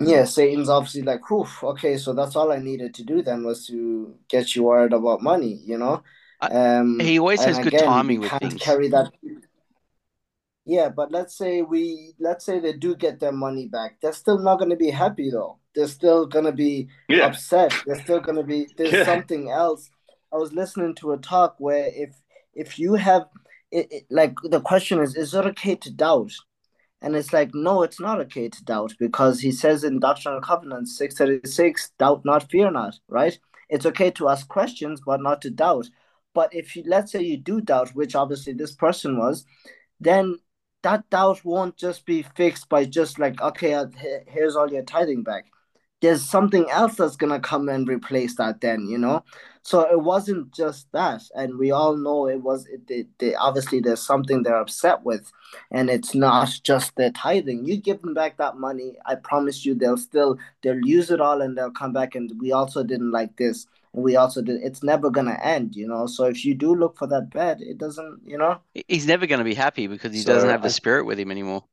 Yeah, Satan's obviously like, whew, okay, so that's all I needed to do then was to get you worried about money, you know? Um, he always and has good again, timing we with things. carry that. Yeah, but let's say we, let's say they do get their money back. They're still not going to be happy though. They're still going to be yeah, upset. They're still going to be, there's Yeah. something else. I was listening to a talk where if, if you have, it, it, like, the question is, is it okay to doubt? And it's like, no, it's not okay to doubt because he says in Doctrine and Covenants 636, doubt not, fear not, right? It's okay to ask questions, but not to doubt. But if you, let's say you do doubt, which obviously this person was, then that doubt won't just be fixed by just like, okay, uh, here's all your tithing back. There's something else that's going to come and replace that, then, you know? So it wasn't just that. And we all know it was, it, it, they, obviously, there's something they're upset with and it's not just the tithing. You give them back that money, I promise you, they'll still they'll use it all and they'll come back and we also didn't like this and we also did. It's never gonna end, you know. So if you do look for that bed, it doesn't, you know. He's never going to be happy because he So, doesn't have the spirit with him anymore.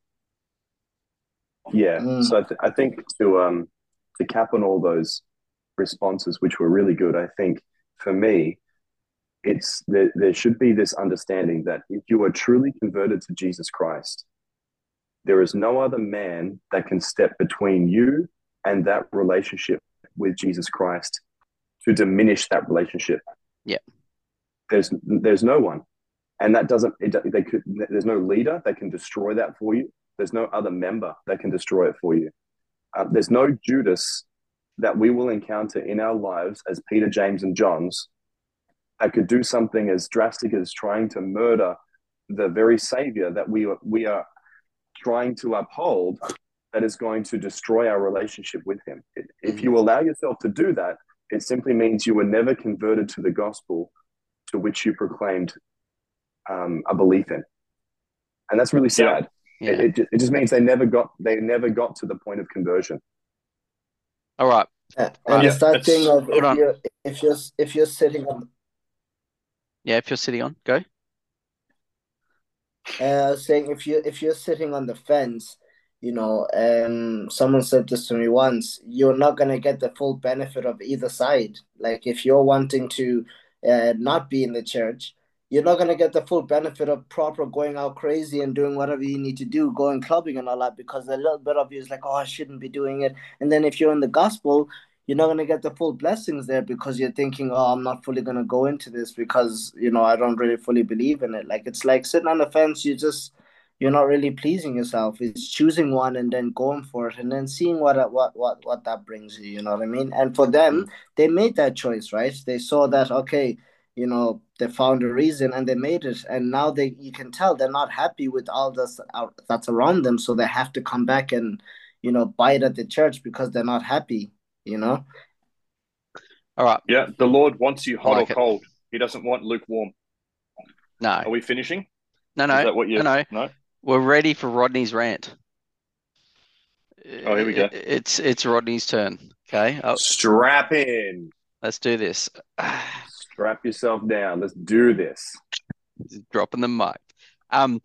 Yeah. Mm. So I, th- I think to um to cap on all those responses, which were really good, I think for me, it's there, there should be this understanding that if you are truly converted to Jesus Christ, there is no other man that can step between you and that relationship with Jesus Christ to diminish that relationship. Yeah. There's there's no one. And that doesn't it, they could there's no leader that can destroy that for you. There's no other member that can destroy it for you. Uh, there's no Judas that we will encounter in our lives as Peter, James, and John's that could do something as drastic as trying to murder the very Savior that we are, we are trying to uphold that is going to destroy our relationship with Him. If you allow yourself to do that, it simply means you were never converted to the gospel to which you proclaimed um, a belief in. And that's really sad. Yeah. It, it, ju- it just means they never got they never got to the point of conversion. All right. Yeah. Right. And it's that That's- thing of if on. you're if you're if you're sitting on Yeah, if you're sitting on, go. uh saying if you if you're sitting on the fence, you know, um someone said this to me once, you're not gonna get the full benefit of either side. Like if you're wanting to uh not be in the church, you're not gonna get the full benefit of proper going out crazy and doing whatever you need to do, going clubbing and all that, because a little bit of you is like, oh, I shouldn't be doing it. And then if you're in the gospel, you're not gonna get the full blessings there because you're thinking, oh, I'm not fully gonna go into this because you know I don't really fully believe in it. Like it's like sitting on the fence, you just you're not really pleasing yourself. It's choosing one and then going for it and then seeing what what what what that brings you. You know what I mean? And for them, mm. they made that choice, right? They saw that okay, you know, they found a reason and they made it, and now they you can tell they're not happy with all this out- that's around them, so they have to come back and you know, bite at the church because they're not happy, you know. All right. Yeah, the Lord wants you hot like or it. cold. He doesn't want lukewarm. No, Are we finishing? no, Is no, that what you? no, no. No. We're ready for Rodney's rant. Oh, here we go. It's it's Rodney's turn. Okay, oh, Strap in. let's do this. [sighs] Strap yourself down. Let's do this. dropping the mic. Um,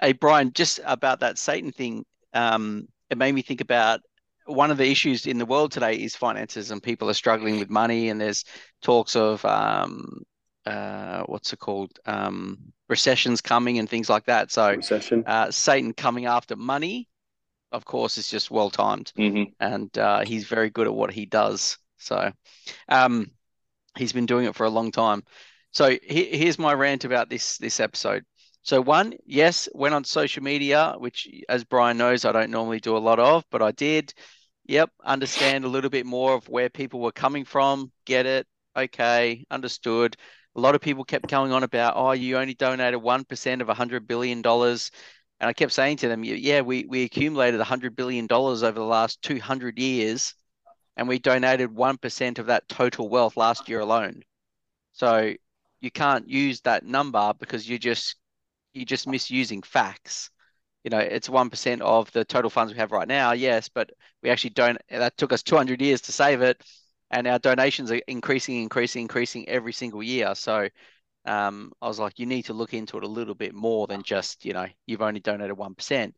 hey Brian, just about that Satan thing. Um, it made me think about one of the issues in the world today is finances, and people are struggling with money, and there's talks of um, uh, what's it called, um, recessions coming and things like that. So, Recession. uh, Satan coming after money, of course, is just well timed hmm and uh, he's very good at what he does. So, um, he's been doing it for a long time. So he, here's my rant about this this episode. So one, yes, went on social media, which, as Brian knows, I don't normally do a lot of, but I did. Yep, understand a little bit more of where people were coming from. Get it? Okay, understood. A lot of people kept going on about, oh, you only donated one percent of a hundred billion dollars. And I kept saying to them, yeah, we, we accumulated $100 billion over the last 200 years, and we donated 1% of that total wealth last year alone. So you can't use that number because you're just you're just misusing facts. You know, it's 1% of the total funds we have right now, yes, but we actually don't, that took us 200 years to save it. And our donations are increasing, increasing, increasing every single year. So um, I was like, you need to look into it a little bit more than just, you know, you've only donated 1%.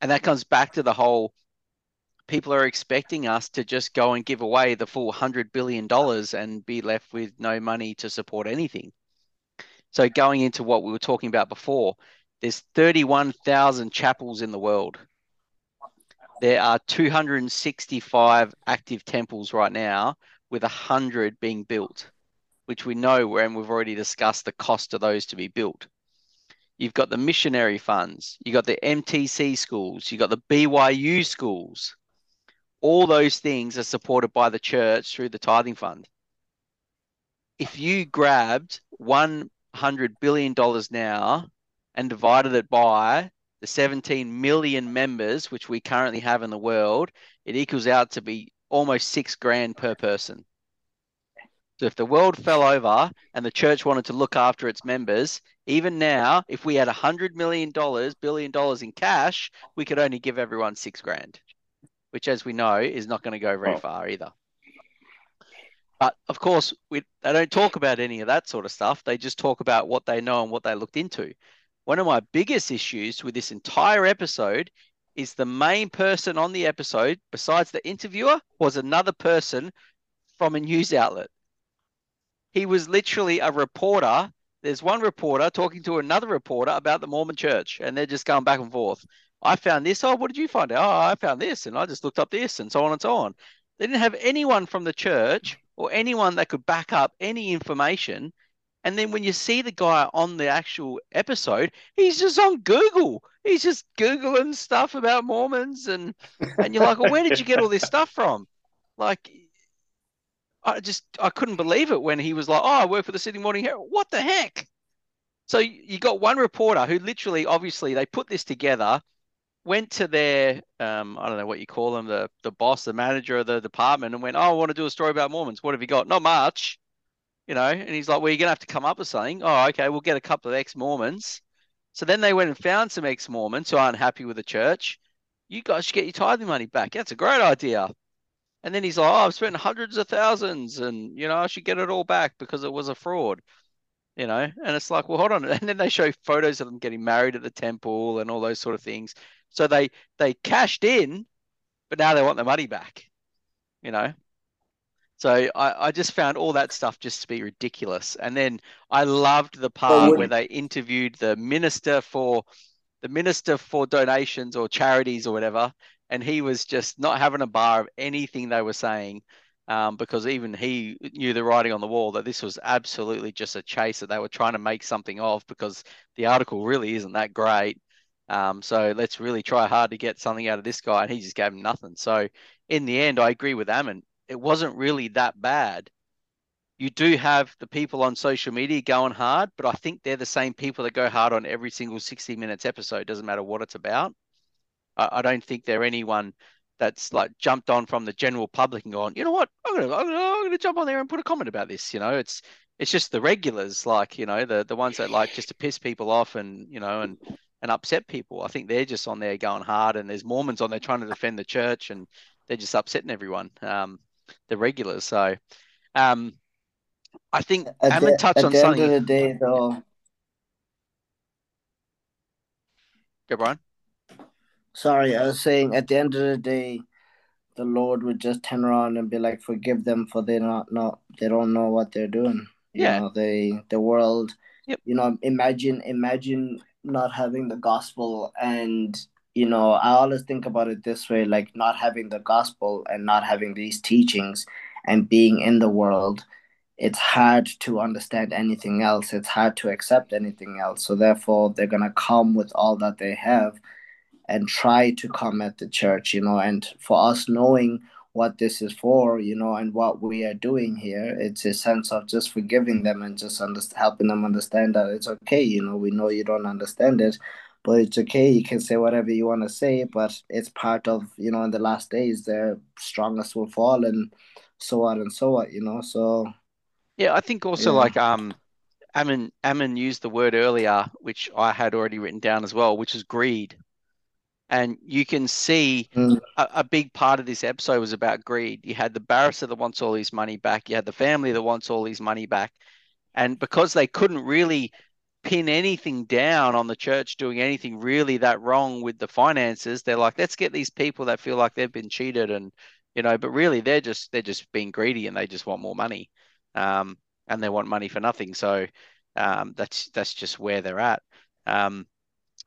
And that comes back to the whole people are expecting us to just go and give away the full $100 billion and be left with no money to support anything. So going into what we were talking about before, there's 31,000 chapels in the world. There are 265 active temples right now with 100 being built which we know and we've already discussed the cost of those to be built. You've got the missionary funds, you've got the MTC schools, you've got the BYU schools. All those things are supported by the church through the tithing fund. If you grabbed $100 billion now and divided it by the 17 million members, which we currently have in the world, it equals out to be almost six grand per person. So if the world fell over and the church wanted to look after its members, even now, if we had a hundred million dollars, billion dollars in cash, we could only give everyone six grand, which, as we know, is not going to go very far either. But of course, we they don't talk about any of that sort of stuff. They just talk about what they know and what they looked into. One of my biggest issues with this entire episode is the main person on the episode, besides the interviewer, was another person from a news outlet. He was literally a reporter. There's one reporter talking to another reporter about the Mormon church, and they're just going back and forth. I found this. Oh, what did you find out? Oh, I found this, and I just looked up this, and so on and so on. They didn't have anyone from the church or anyone that could back up any information. And then when you see the guy on the actual episode, he's just on Google. He's just Googling stuff about Mormons, and and you're like, well, where did you get all this stuff from? Like, I just I couldn't believe it when he was like, "Oh, I work for the Sydney Morning Herald." What the heck? So you got one reporter who literally, obviously, they put this together, went to their, um, I don't know what you call them, the the boss, the manager of the department, and went, "Oh, I want to do a story about Mormons. What have you got? Not much, you know." And he's like, "Well, you're gonna have to come up with something." Oh, okay, we'll get a couple of ex-Mormons. So then they went and found some ex-Mormons who aren't happy with the church. You guys should get your tithing money back. That's a great idea. And then he's like, oh, I've spent hundreds of thousands and, you know, I should get it all back because it was a fraud, you know? And it's like, well, hold on. [laughs] And then they show photos of them getting married at the temple and all those sort of things. So they they cashed in, but now they want their money back, you know? So I, I just found all that stuff just to be ridiculous. And then I loved the part where they interviewed the minister for the minister for donations or charities or whatever, and he was just not having a bar of anything they were saying, um, because even he knew the writing on the wall that this was absolutely just a chase that they were trying to make something of because the article really isn't that great. Um, so let's really try hard to get something out of this guy, and he just gave him nothing. So in the end, I agree with Ammon. It wasn't really that bad. You do have the people on social media going hard, but I think they're the same people that go hard on every single 60 minutes episode. Doesn't matter what it's about. I, I don't think they're anyone that's like jumped on from the general public and gone, you know what, I'm gonna, I'm gonna, I'm gonna jump on there and put a comment about this. You know, it's it's just the regulars, like you know, the the ones that like just to piss people off and you know and and upset people. I think they're just on there going hard, and there's Mormons on there trying to defend the church, and they're just upsetting everyone. Um, the regulars. So, um, I think at Ammon the, touched at on the something. end of the day, though. Go, Brian. Sorry, I was saying at the end of the day, the Lord would just turn around and be like, "Forgive them, for they not not they don't know what they're doing." You Yeah. know, they the world. Yep. You know, imagine imagine not having the gospel, and you know, I always think about it this way: like not having the gospel and not having these teachings, and being in the world. It's hard to understand anything else. It's hard to accept anything else. So therefore, they're gonna come with all that they have and try to come at the church, you know, and for us knowing what this is for, you know, and what we are doing here, it's a sense of just forgiving them and just under- helping them understand that it's okay, you know, we know you don't understand it, but it's okay. You can say whatever you want to say, but it's part of, you know, in the last days, the strongest will fall and so on and so on, you know, so Yeah, I think also Yeah. like um, Ammon Ammon used the word earlier, which I had already written down as well, which is greed. And you can see Mm. a, a big part of this episode was about greed. You had the barrister that wants all his money back. You had the family that wants all his money back. And because they couldn't really pin anything down on the church doing anything really that wrong with the finances, they're like, let's get these people that feel like they've been cheated and you know, but really they're just they're just being greedy and they just want more money. Um, and they want money for nothing. So um, that's that's just where they're at. Um,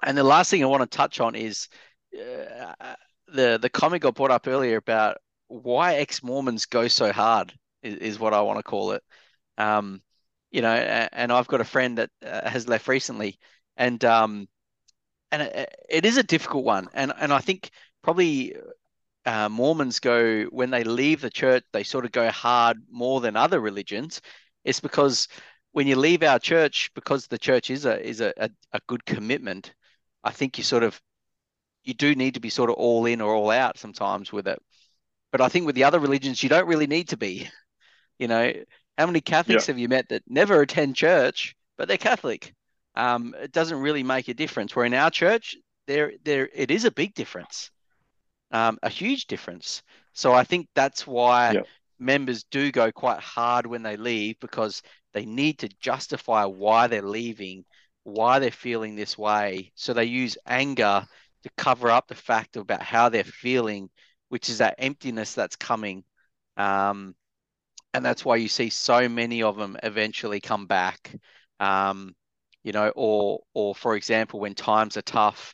and the last thing I want to touch on is uh, the the comment got brought up earlier about why ex Mormons go so hard is, is what I want to call it. Um, you know, and I've got a friend that uh, has left recently, and um, and it, it is a difficult one, and and I think probably uh, Mormons go when they leave the church, they sort of go hard more than other religions. It's because when you leave our church, because the church is a is a, a, a good commitment, I think you sort of you do need to be sort of all in or all out sometimes with it. But I think with the other religions, you don't really need to be. You know, how many Catholics have you met that never attend church, but they're Catholic? Um, it doesn't really make a difference. Where in our church, there there it is a big difference, um, a huge difference. So I think that's why Yeah. members do go quite hard when they leave because they need to justify why they're leaving, why they're feeling this way. So they use anger to cover up the fact about how they're feeling, which is that emptiness that's coming. Um, and that's why you see so many of them eventually come back. Um, you know, or or for example, when times are tough,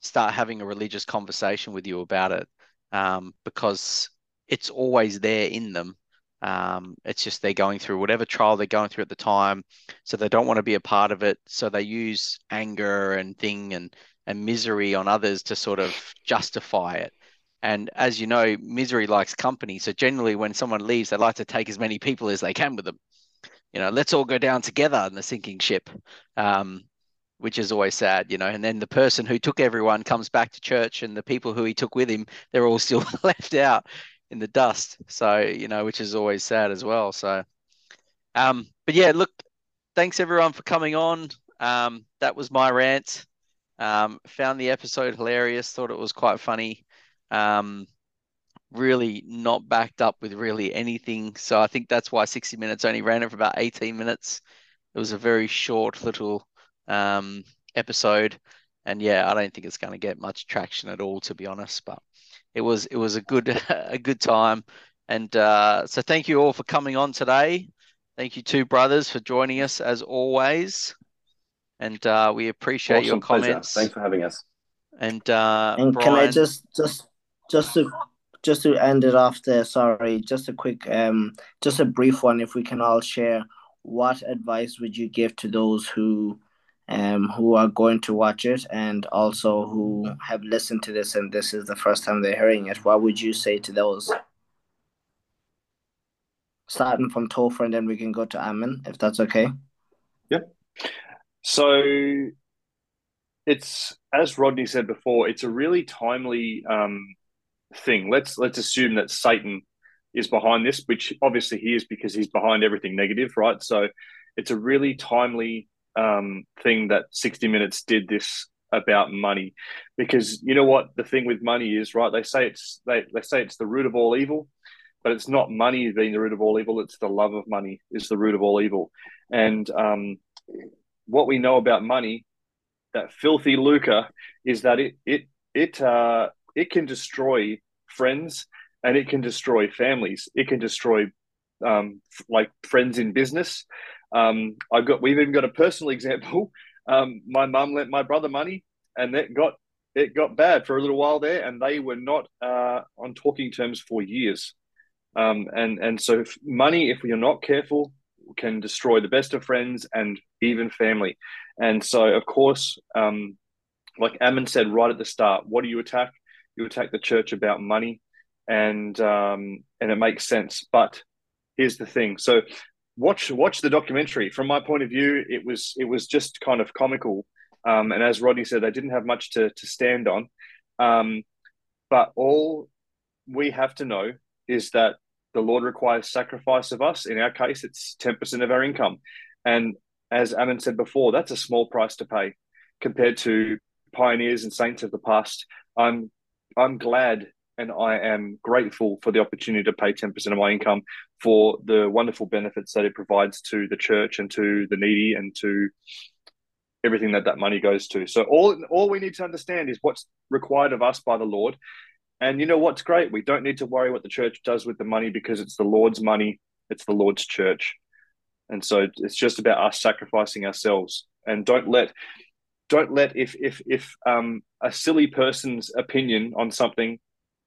start having a religious conversation with you about it, um, because it's always there in them. Um, it's just they're going through whatever trial they're going through at the time, so they don't want to be a part of it. So they use anger and thing and and misery on others to sort of justify it. And as you know, misery likes company. So generally, when someone leaves, they like to take as many people as they can with them. You know, let's all go down together in the sinking ship, um, which is always sad. You know, and then the person who took everyone comes back to church, and the people who he took with him, they're all still [laughs] left out in the dust. So you know, which is always sad as well. So, um, but yeah, look, thanks everyone for coming on. Um, that was my rant. Um, found the episode hilarious. Thought it was quite funny. Um, really not backed up with really anything. So I think that's why 60 minutes only ran it for about 18 minutes. It was a very short little um, episode, and yeah, I don't think it's going to get much traction at all, to be honest. But it was it was a good [laughs] a good time, and uh, so thank you all for coming on today. Thank you two brothers for joining us as always, and uh, we appreciate your Awesome pleasure. comments. Thanks for having us. And uh, And can I just just just to just to end it off there, sorry, just a quick um just a brief one if we can all share what advice would you give to those who um who are going to watch it and also who have listened to this and this is the first time they're hearing it, what would you say to those? Starting from Topher and then we can go to Ammon, if that's okay. So it's as Rodney said before, it's a really timely um, thing. Let's let's assume that Satan is behind this, which obviously he is because he's behind everything negative, right? So it's a really timely um, thing that 60 Minutes did this about money, because you know what the thing with money is, right? They say it's they they say it's the root of all evil, but it's not money being the root of all evil. It's the love of money is the root of all evil, and um, what we know about money, that filthy lucre, is that it it it uh, it can destroy friends and it can destroy families. It can destroy um, like friends in business. Um, I've got we've even got a personal [laughs] example. Um, my mum lent my brother money, and that got it got bad for a little while there, and they were not uh, on talking terms for years. Um, and and so if money, if we are not careful, can destroy the best of friends and even family. And so, of course, um, like Ammon said right at the start, what do you attack? You attack the church about money, and um, and it makes sense. But here's the thing: so watch watch the documentary. From my point of view, it was it was just kind of comical. Um, and as Rodney said, they didn't have much to to stand on. Um, but all we have to know is that the Lord requires sacrifice of us. In our case, it's 10% of our income. And as Ammon said before, that's a small price to pay compared to pioneers and saints of the past. I'm I'm glad and I am grateful for the opportunity to pay 10% of my income for the wonderful benefits that it provides to the church and to the needy and to everything that that money goes to. So all all we need to understand is what's required of us by the Lord and you know what's great? We don't need to worry what the church does with the money because it's the Lord's money, it's the Lord's church. And so it's just about us sacrificing ourselves. And don't let don't let if if if um, a silly person's opinion on something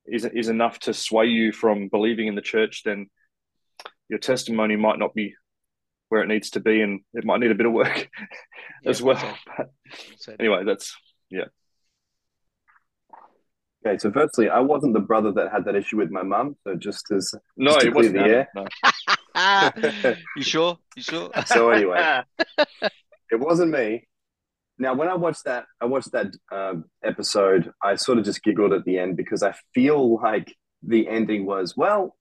is is enough to sway you from believing in the church, then your testimony might not be where it needs to be, and it might need a bit of work [laughs] yeah, as well. But anyway, that's yeah. Okay, so firstly, I wasn't the brother that had that issue with my mum. So just as no, just it wasn't. The no. [laughs] [laughs] you sure? You sure? So anyway, [laughs] it wasn't me. Now, when I watched that, I watched that uh, episode. I sort of just giggled at the end because I feel like the ending was well.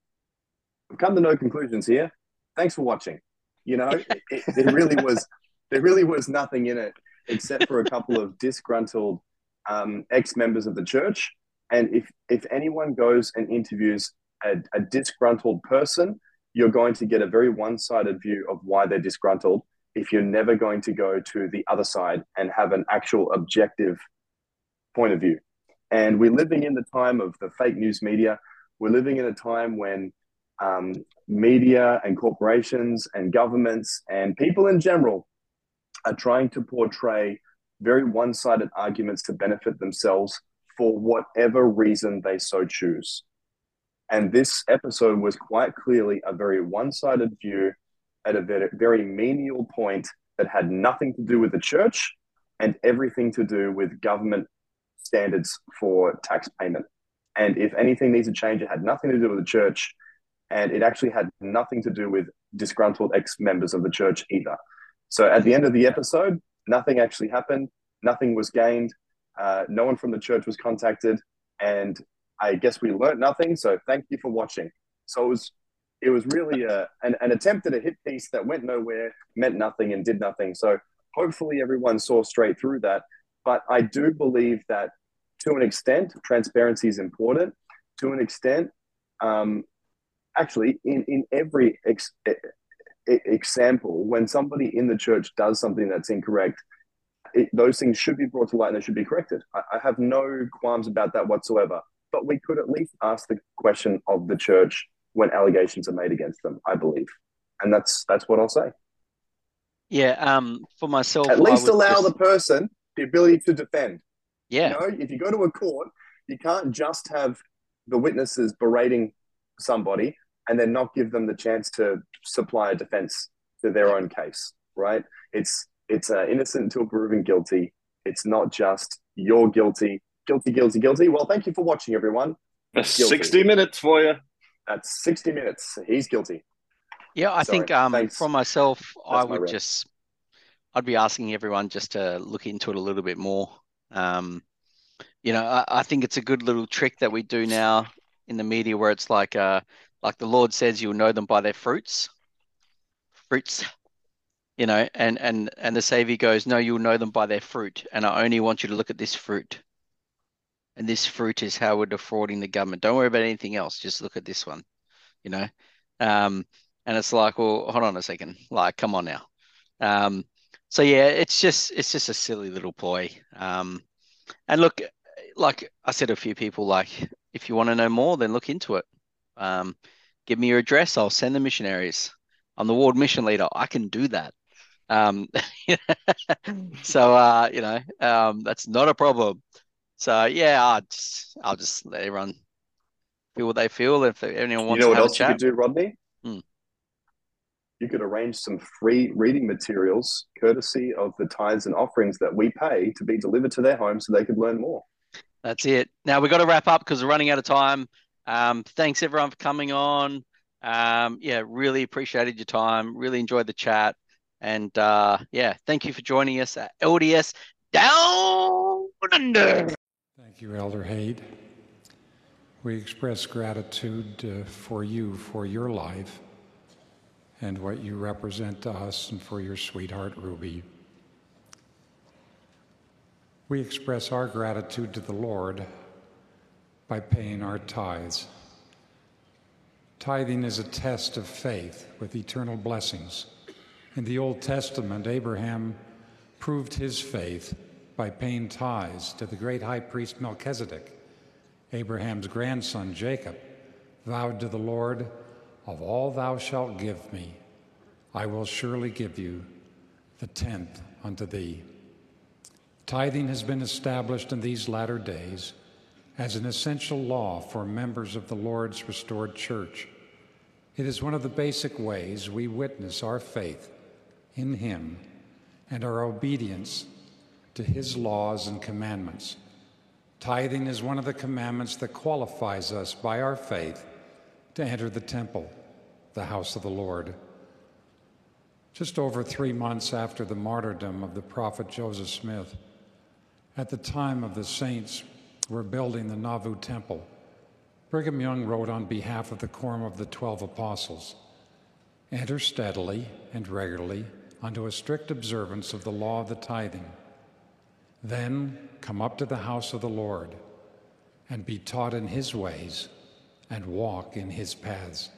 We've come to no conclusions here. Thanks for watching. You know, it, it really was. There really was nothing in it except for a couple of disgruntled um, ex members of the church and if if anyone goes and interviews a, a disgruntled person, you're going to get a very one-sided view of why they're disgruntled. If you're never going to go to the other side and have an actual objective point of view. And we're living in the time of the fake news media. We're living in a time when um, media and corporations and governments and people in general are trying to portray very one sided arguments to benefit themselves for whatever reason they so choose. And this episode was quite clearly a very one sided view at a very, very menial point that had nothing to do with the church and everything to do with government standards for tax payment. And if anything needs to change, it had nothing to do with the church. And it actually had nothing to do with disgruntled ex members of the church either. So at the end of the episode, nothing actually happened, nothing was gained, uh, no one from the church was contacted, and I guess we learned nothing. So thank you for watching. So it was it was really a, an, an attempt at a hit piece that went nowhere, meant nothing, and did nothing. So hopefully everyone saw straight through that. But I do believe that to an extent, transparency is important. To an extent, um, actually, in, in every ex- example, when somebody in the church does something that's incorrect, it, those things should be brought to light and they should be corrected. I, I have no qualms about that whatsoever. But we could at least ask the question of the church when allegations are made against them. I believe, and that's that's what I'll say. Yeah, um, for myself, at least allow just... the person the ability to defend. Yeah, you know, if you go to a court, you can't just have the witnesses berating somebody and then not give them the chance to supply a defense to their own case. Right? It's it's uh, innocent until proven guilty. It's not just you're guilty, guilty, guilty, guilty. Well, thank you for watching, everyone. That's 60 minutes for you. That's 60 minutes. He's guilty. Yeah, I Sorry. think um, Thanks. for myself, That's I would just, I'd be asking everyone just to look into it a little bit more. Um, you know, I, I think it's a good little trick that we do now in the media where it's like, uh, like the Lord says, you'll know them by their fruits. Fruits, you know, and and and the Savior goes, no, you'll know them by their fruit, and I only want you to look at this fruit. And this fruit is how we're defrauding the government. Don't worry about anything else. Just look at this one, you know. Um, and it's like, well, hold on a second. Like, come on now. Um, so yeah, it's just it's just a silly little ploy. Um, and look, like I said a few people, like if you want to know more, then look into it. Um, give me your address. I'll send the missionaries. I'm the ward mission leader. I can do that. Um, [laughs] so uh, you know, um, that's not a problem. So yeah, I'll just, I'll just let everyone feel what they feel. If anyone wants to. you know what else you could do, Rodney? Hmm. You could arrange some free reading materials, courtesy of the tithes and offerings that we pay, to be delivered to their home so they could learn more. That's it. Now we've got to wrap up because we're running out of time. Um, thanks everyone for coming on. Um, yeah, really appreciated your time. Really enjoyed the chat. And uh, yeah, thank you for joining us at LDS Down Under. Thank you, Elder Haight. We express gratitude uh, for you, for your life, and what you represent to us, and for your sweetheart, Ruby. We express our gratitude to the Lord by paying our tithes. Tithing is a test of faith with eternal blessings. In the Old Testament, Abraham proved his faith by paying tithes to the great high priest Melchizedek. Abraham's grandson Jacob vowed to the Lord, Of all thou shalt give me, I will surely give you the tenth unto thee. Tithing has been established in these latter days as an essential law for members of the Lord's restored church. It is one of the basic ways we witness our faith in Him and our obedience to His laws and commandments. Tithing is one of the commandments that qualifies us by our faith to enter the temple, the house of the Lord. Just over three months after the martyrdom of the prophet Joseph Smith, at the time of the saints were building the Nauvoo Temple, Brigham Young wrote on behalf of the Quorum of the Twelve Apostles Enter steadily and regularly unto a strict observance of the law of the tithing. Then come up to the house of the Lord and be taught in his ways and walk in his paths.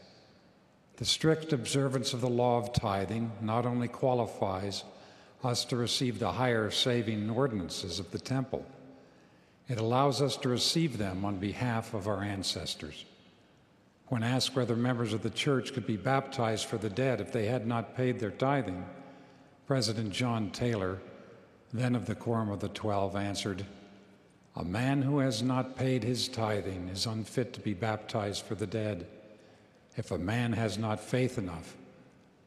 The strict observance of the law of tithing not only qualifies us to receive the higher saving ordinances of the temple, it allows us to receive them on behalf of our ancestors. When asked whether members of the church could be baptized for the dead if they had not paid their tithing, President John Taylor, then of the Quorum of the Twelve, answered, A man who has not paid his tithing is unfit to be baptized for the dead. If a man has not faith enough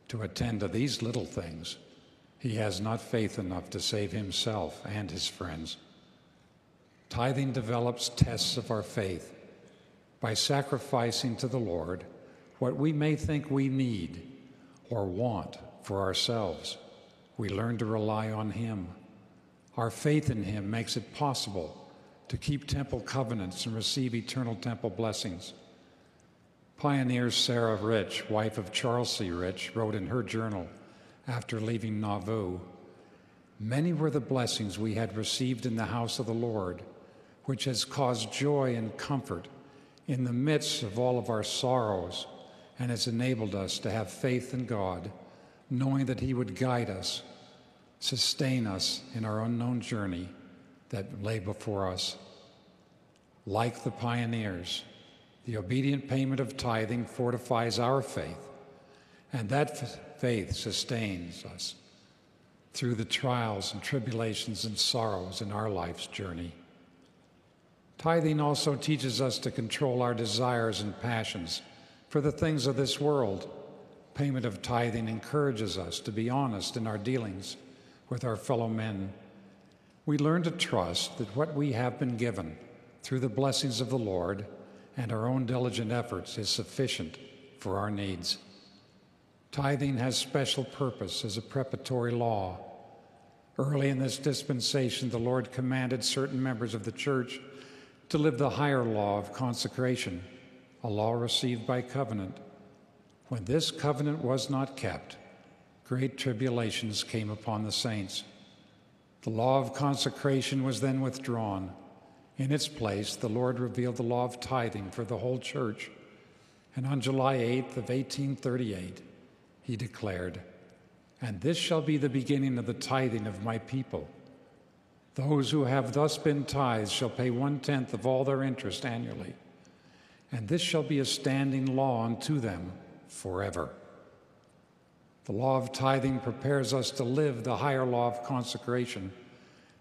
to attend to these little things, he has not faith enough to save himself and his friends. Tithing develops tests of our faith by sacrificing to the Lord what we may think we need or want for ourselves. We learn to rely on Him. Our faith in Him makes it possible to keep temple covenants and receive eternal temple blessings. Pioneer Sarah Rich, wife of Charles C. Rich, wrote in her journal after leaving Nauvoo Many were the blessings we had received in the house of the Lord which has caused joy and comfort in the midst of all of our sorrows and has enabled us to have faith in God, knowing that He would guide us, sustain us in our unknown journey that lay before us. Like the pioneers, the obedient payment of tithing fortifies our faith, and that faith sustains us through the trials and tribulations and sorrows in our life's journey. Tithing also teaches us to control our desires and passions for the things of this world. Payment of tithing encourages us to be honest in our dealings with our fellow men. We learn to trust that what we have been given through the blessings of the Lord and our own diligent efforts is sufficient for our needs. Tithing has special purpose as a preparatory law. Early in this dispensation, the Lord commanded certain members of the church to live the higher law of consecration, a law received by covenant. When this covenant was not kept, great tribulations came upon the saints. The law of consecration was then withdrawn. In its place, the Lord revealed the law of tithing for the whole church. And on July 8th of 1838, he declared, And this shall be the beginning of the tithing of my people. Those who have thus been tithed shall pay one tenth of all their interest annually. And this shall be a standing law unto them forever. The law of tithing prepares us to live the higher law of consecration,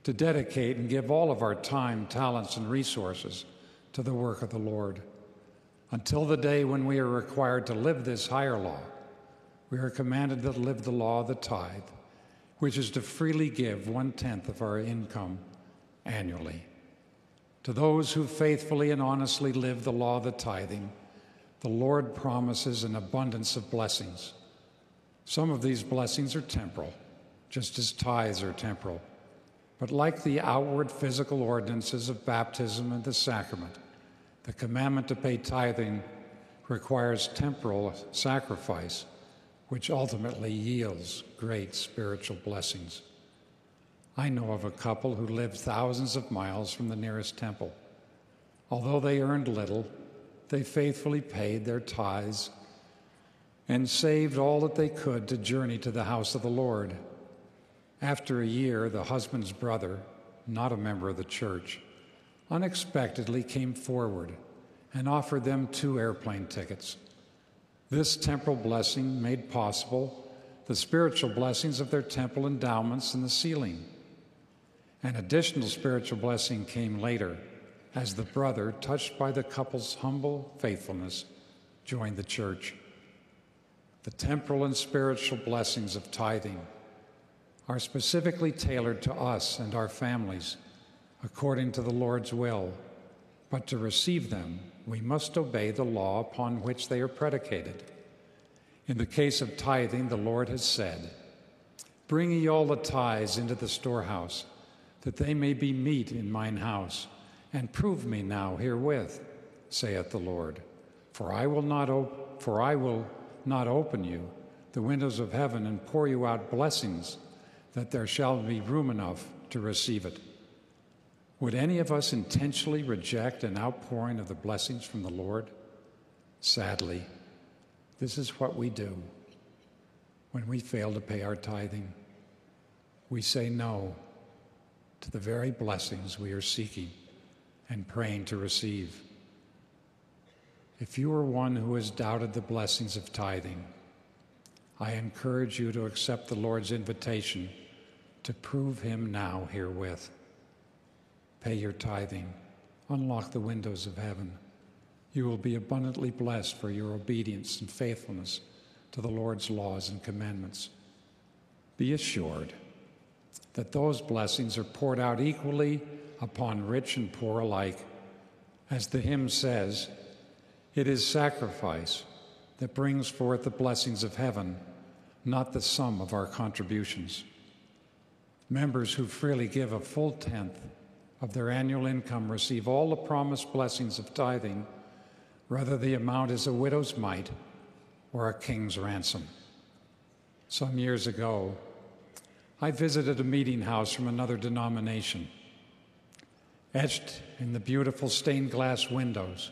to dedicate and give all of our time, talents, and resources to the work of the Lord. Until the day when we are required to live this higher law, we are commanded to live the law of the tithe, which is to freely give one tenth of our income annually. To those who faithfully and honestly live the law of the tithing, the Lord promises an abundance of blessings. Some of these blessings are temporal, just as tithes are temporal. But like the outward physical ordinances of baptism and the sacrament, the commandment to pay tithing requires temporal sacrifice, which ultimately yields great spiritual blessings. I know of a couple who lived thousands of miles from the nearest temple. Although they earned little, they faithfully paid their tithes and saved all that they could to journey to the house of the Lord. After a year, the husband's brother, not a member of the church, unexpectedly came forward and offered them two airplane tickets. This temporal blessing made possible the spiritual blessings of their temple endowments and the sealing. An additional spiritual blessing came later as the brother, touched by the couple's humble faithfulness, joined the church. The temporal and spiritual blessings of tithing are specifically tailored to us and our families according to the Lord's will, but to receive them, we must obey the law upon which they are predicated. In the case of tithing, the Lord has said, Bring ye all the tithes into the storehouse, that they may be meat in mine house, and prove me now herewith, saith the Lord. For I will not op- for I will not open you the windows of heaven and pour you out blessings, that there shall be room enough to receive it. Would any of us intentionally reject an outpouring of the blessings from the Lord? Sadly, this is what we do when we fail to pay our tithing. We say no to the very blessings we are seeking and praying to receive. If you are one who has doubted the blessings of tithing, I encourage you to accept the Lord's invitation to prove Him now herewith. Pay your tithing, unlock the windows of heaven. You will be abundantly blessed for your obedience and faithfulness to the Lord's laws and commandments. Be assured that those blessings are poured out equally upon rich and poor alike. As the hymn says, it is sacrifice that brings forth the blessings of heaven, not the sum of our contributions. Members who freely give a full tenth of their annual income receive all the promised blessings of tithing, whether the amount is a widow's mite or a king's ransom. Some years ago, I visited a meeting house from another denomination. Etched in the beautiful stained glass windows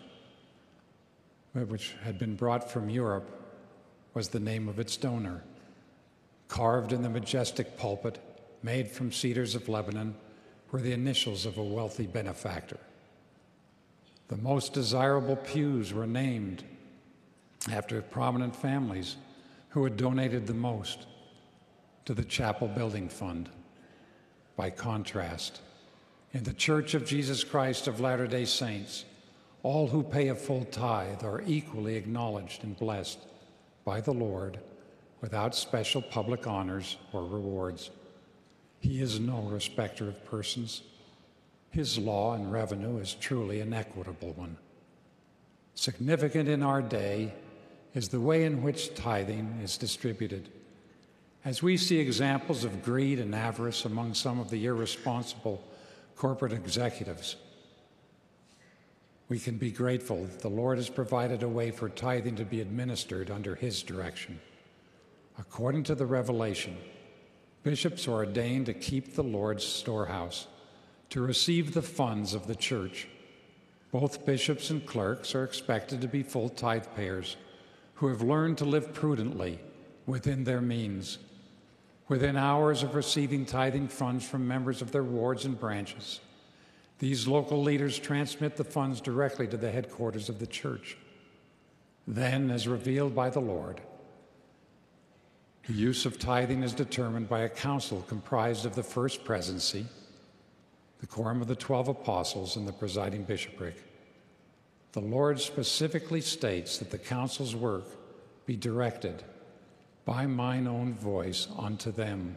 which had been brought from Europe, was the name of its donor. Carved in the majestic pulpit, made from cedars of Lebanon, were the initials of a wealthy benefactor. The most desirable pews were named after prominent families who had donated the most to the chapel building fund. By contrast, in the Church of Jesus Christ of Latter day Saints, all who pay a full tithe are equally acknowledged and blessed by the Lord without special public honors or rewards. He is no respecter of persons. His law and revenue is truly an equitable one. Significant in our day is the way in which tithing is distributed. As we see examples of greed and avarice among some of the irresponsible corporate executives, we can be grateful that the Lord has provided a way for tithing to be administered under His direction. According to the revelation, bishops are ordained to keep the Lord's storehouse, to receive the funds of the church. Both bishops and clerks are expected to be full tithe payers who have learned to live prudently within their means, within hours of receiving tithing funds from members of their wards and branches. These local leaders transmit the funds directly to the headquarters of the church. Then, as revealed by the Lord, the use of tithing is determined by a council comprised of the first presidency, the quorum of the twelve apostles, and the presiding bishopric. The Lord specifically states that the council's work be directed by mine own voice unto them.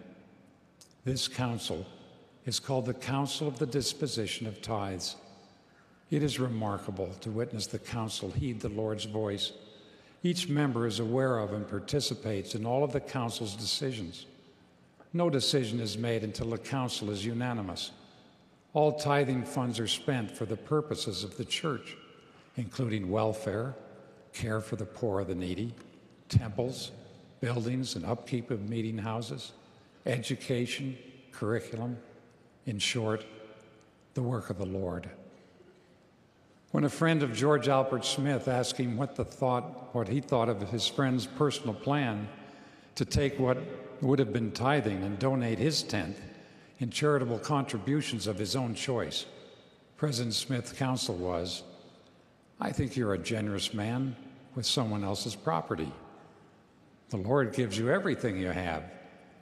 This council is called the Council of the Disposition of Tithes. It is remarkable to witness the council heed the Lord's voice. Each member is aware of and participates in all of the council's decisions. No decision is made until the council is unanimous. All tithing funds are spent for the purposes of the church, including welfare, care for the poor or the needy, temples, buildings and upkeep of meeting houses, education, curriculum, in short, the work of the Lord. When a friend of George Albert Smith asked him what the thought, what he thought of his friend's personal plan to take what would have been tithing and donate his tenth in charitable contributions of his own choice, President Smith's counsel was, I think you're a generous man with someone else's property. The Lord gives you everything you have,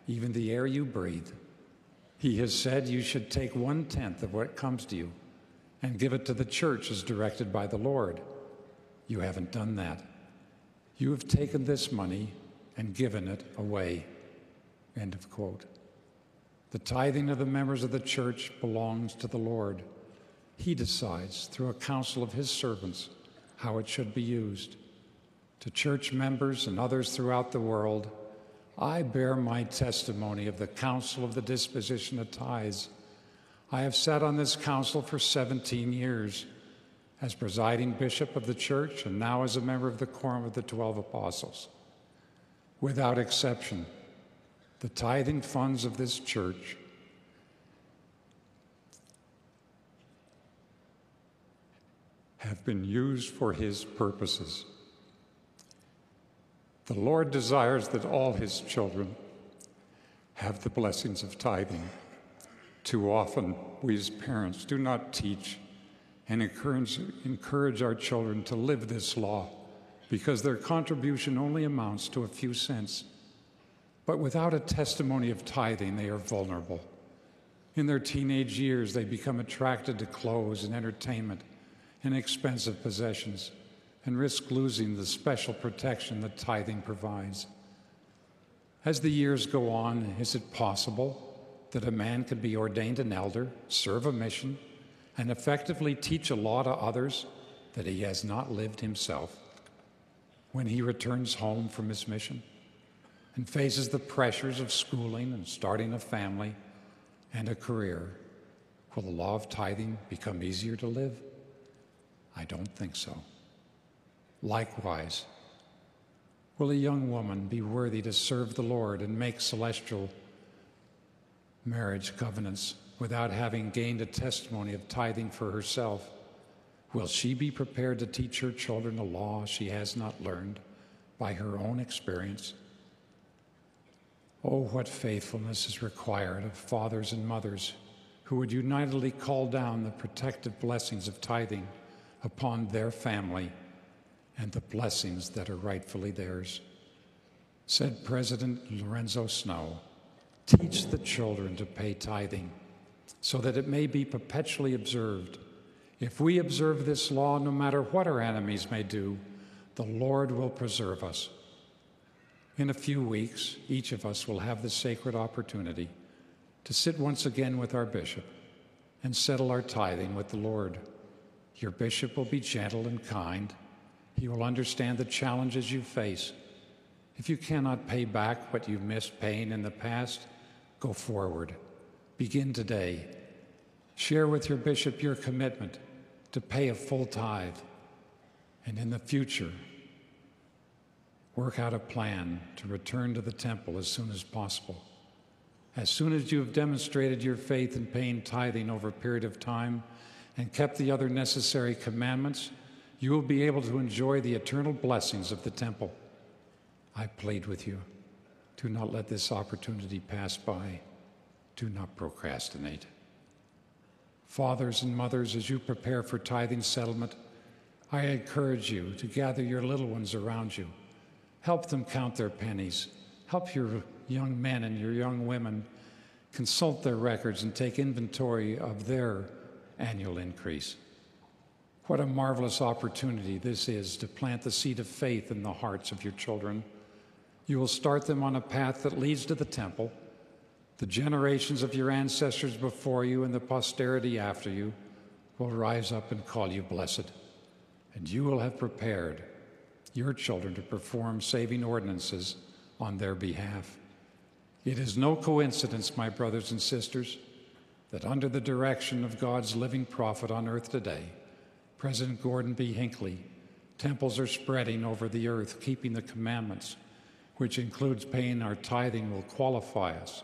even the air you breathe. He has said you should take one tenth of what comes to you and give it to the church as directed by the Lord. You haven't done that. You have taken this money and given it away. End of quote. The tithing of the members of the church belongs to the Lord. He decides through a council of his servants how it should be used. To church members and others throughout the world, I bear my testimony of the council of the disposition of tithes. I have sat on this council for 17 years as presiding bishop of the church and now as a member of the Quorum of the Twelve Apostles. Without exception, the tithing funds of this church have been used for his purposes. The Lord desires that all his children have the blessings of tithing. Too often, we as parents do not teach and encourage, encourage our children to live this law because their contribution only amounts to a few cents. But without a testimony of tithing, they are vulnerable. In their teenage years, they become attracted to clothes and entertainment and expensive possessions and risk losing the special protection that tithing provides. As the years go on, is it possible that a man could be ordained an elder, serve a mission, and effectively teach a law to others that he has not lived himself when he returns home from his mission and faces the pressures of schooling and starting a family and a career? Will the law of tithing become easier to live? I don't think so. Likewise, will a young woman be worthy to serve the Lord and make celestial marriage covenants without having gained a testimony of tithing for herself? Will she be prepared to teach her children a law she has not learned by her own experience? Oh, what faithfulness is required of fathers and mothers who would unitedly call down the protective blessings of tithing upon their family and the blessings that are rightfully theirs. Said President Lorenzo Snow, teach the children to pay tithing so that it may be perpetually observed. If we observe this law, no matter what our enemies may do, the Lord will preserve us. In a few weeks, each of us will have the sacred opportunity to sit once again with our bishop and settle our tithing with the Lord. Your bishop will be gentle and kind he will understand the challenges you face If you cannot pay back what you missed paying in the past, go forward. Begin today. Share with your bishop your commitment to pay a full tithe. And in the future, work out a plan to return to the temple as soon as possible. As soon as you have demonstrated your faith in paying tithing over a period of time and kept the other necessary commandments, you will be able to enjoy the eternal blessings of the temple. I plead with you do not let this opportunity pass by. Do not procrastinate. Fathers and mothers, as you prepare for tithing settlement, I encourage you to gather your little ones around you. Help them count their pennies. Help your young men and your young women consult their records and take inventory of their annual increase. What a marvelous opportunity this is to plant the seed of faith in the hearts of your children. You will start them on a path that leads to the temple. The generations of your ancestors before you and the posterity after you will rise up and call you blessed. And you will have prepared your children to perform saving ordinances on their behalf. It is no coincidence, my brothers and sisters, that under the direction of God's living prophet on earth today, President Gordon B. Hinckley, temples are spreading over the earth, keeping the commandments which includes paying our tithing, will qualify us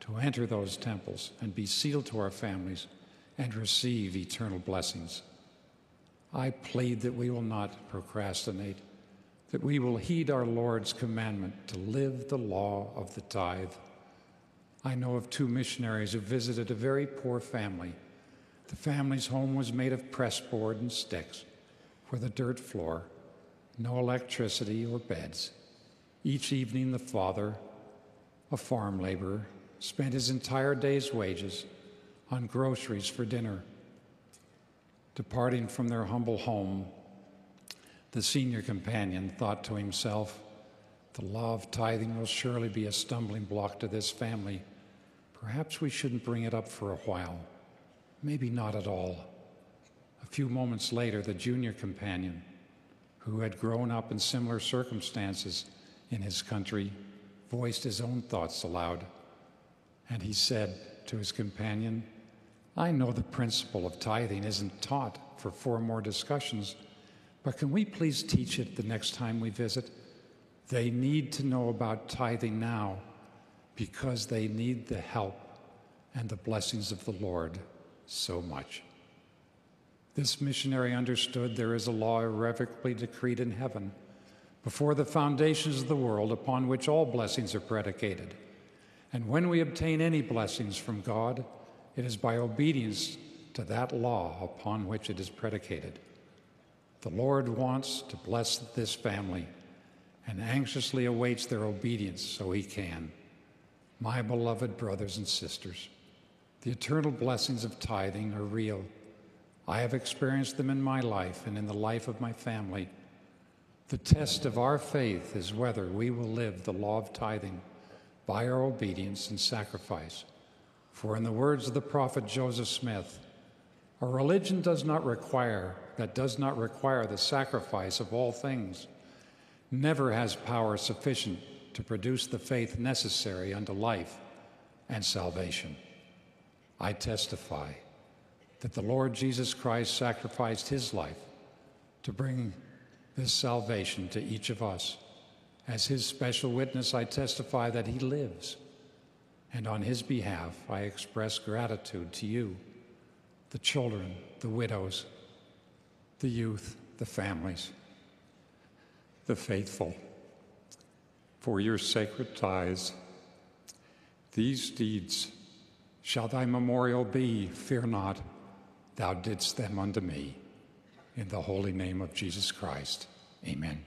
to enter those temples and be sealed to our families and receive eternal blessings. I plead that we will not procrastinate, that we will heed our Lord's commandment to live the law of the tithe. I know of two missionaries who visited a very poor family. The family's home was made of pressboard and sticks with a dirt floor, no electricity or beds. Each evening, the father, a farm laborer, spent his entire day's wages on groceries for dinner. Departing from their humble home, the senior companion thought to himself, The law of tithing will surely be a stumbling block to this family. Perhaps we shouldn't bring it up for a while. Maybe not at all. A few moments later, the junior companion, who had grown up in similar circumstances, in his country voiced his own thoughts aloud. And he said to his companion, I know the principle of tithing isn't taught for four more discussions, but can we please teach it the next time we visit? They need to know about tithing now because they need the help and the blessings of the Lord so much. This missionary understood there is a law irrevocably decreed in heaven before the foundations of the world upon which all blessings are predicated. And when we obtain any blessings from God, it is by obedience to that law upon which it is predicated. The Lord wants to bless this family and anxiously awaits their obedience so he can. My beloved brothers and sisters, the eternal blessings of tithing are real. I have experienced them in my life and in the life of my family. The test of our faith is whether we will live the law of tithing by our obedience and sacrifice. For, in the words of the prophet Joseph Smith, a religion does not require, that does not require the sacrifice of all things, never has power sufficient to produce the faith necessary unto life and salvation. I testify that the Lord Jesus Christ sacrificed his life to bring this salvation to each of us. As his special witness, I testify that he lives, and on his behalf, I express gratitude to you, the children, the widows, the youth, the families, the faithful, for your sacred ties. These deeds shall thy memorial be, fear not, thou didst them unto me. In the holy name of Jesus Christ, amen.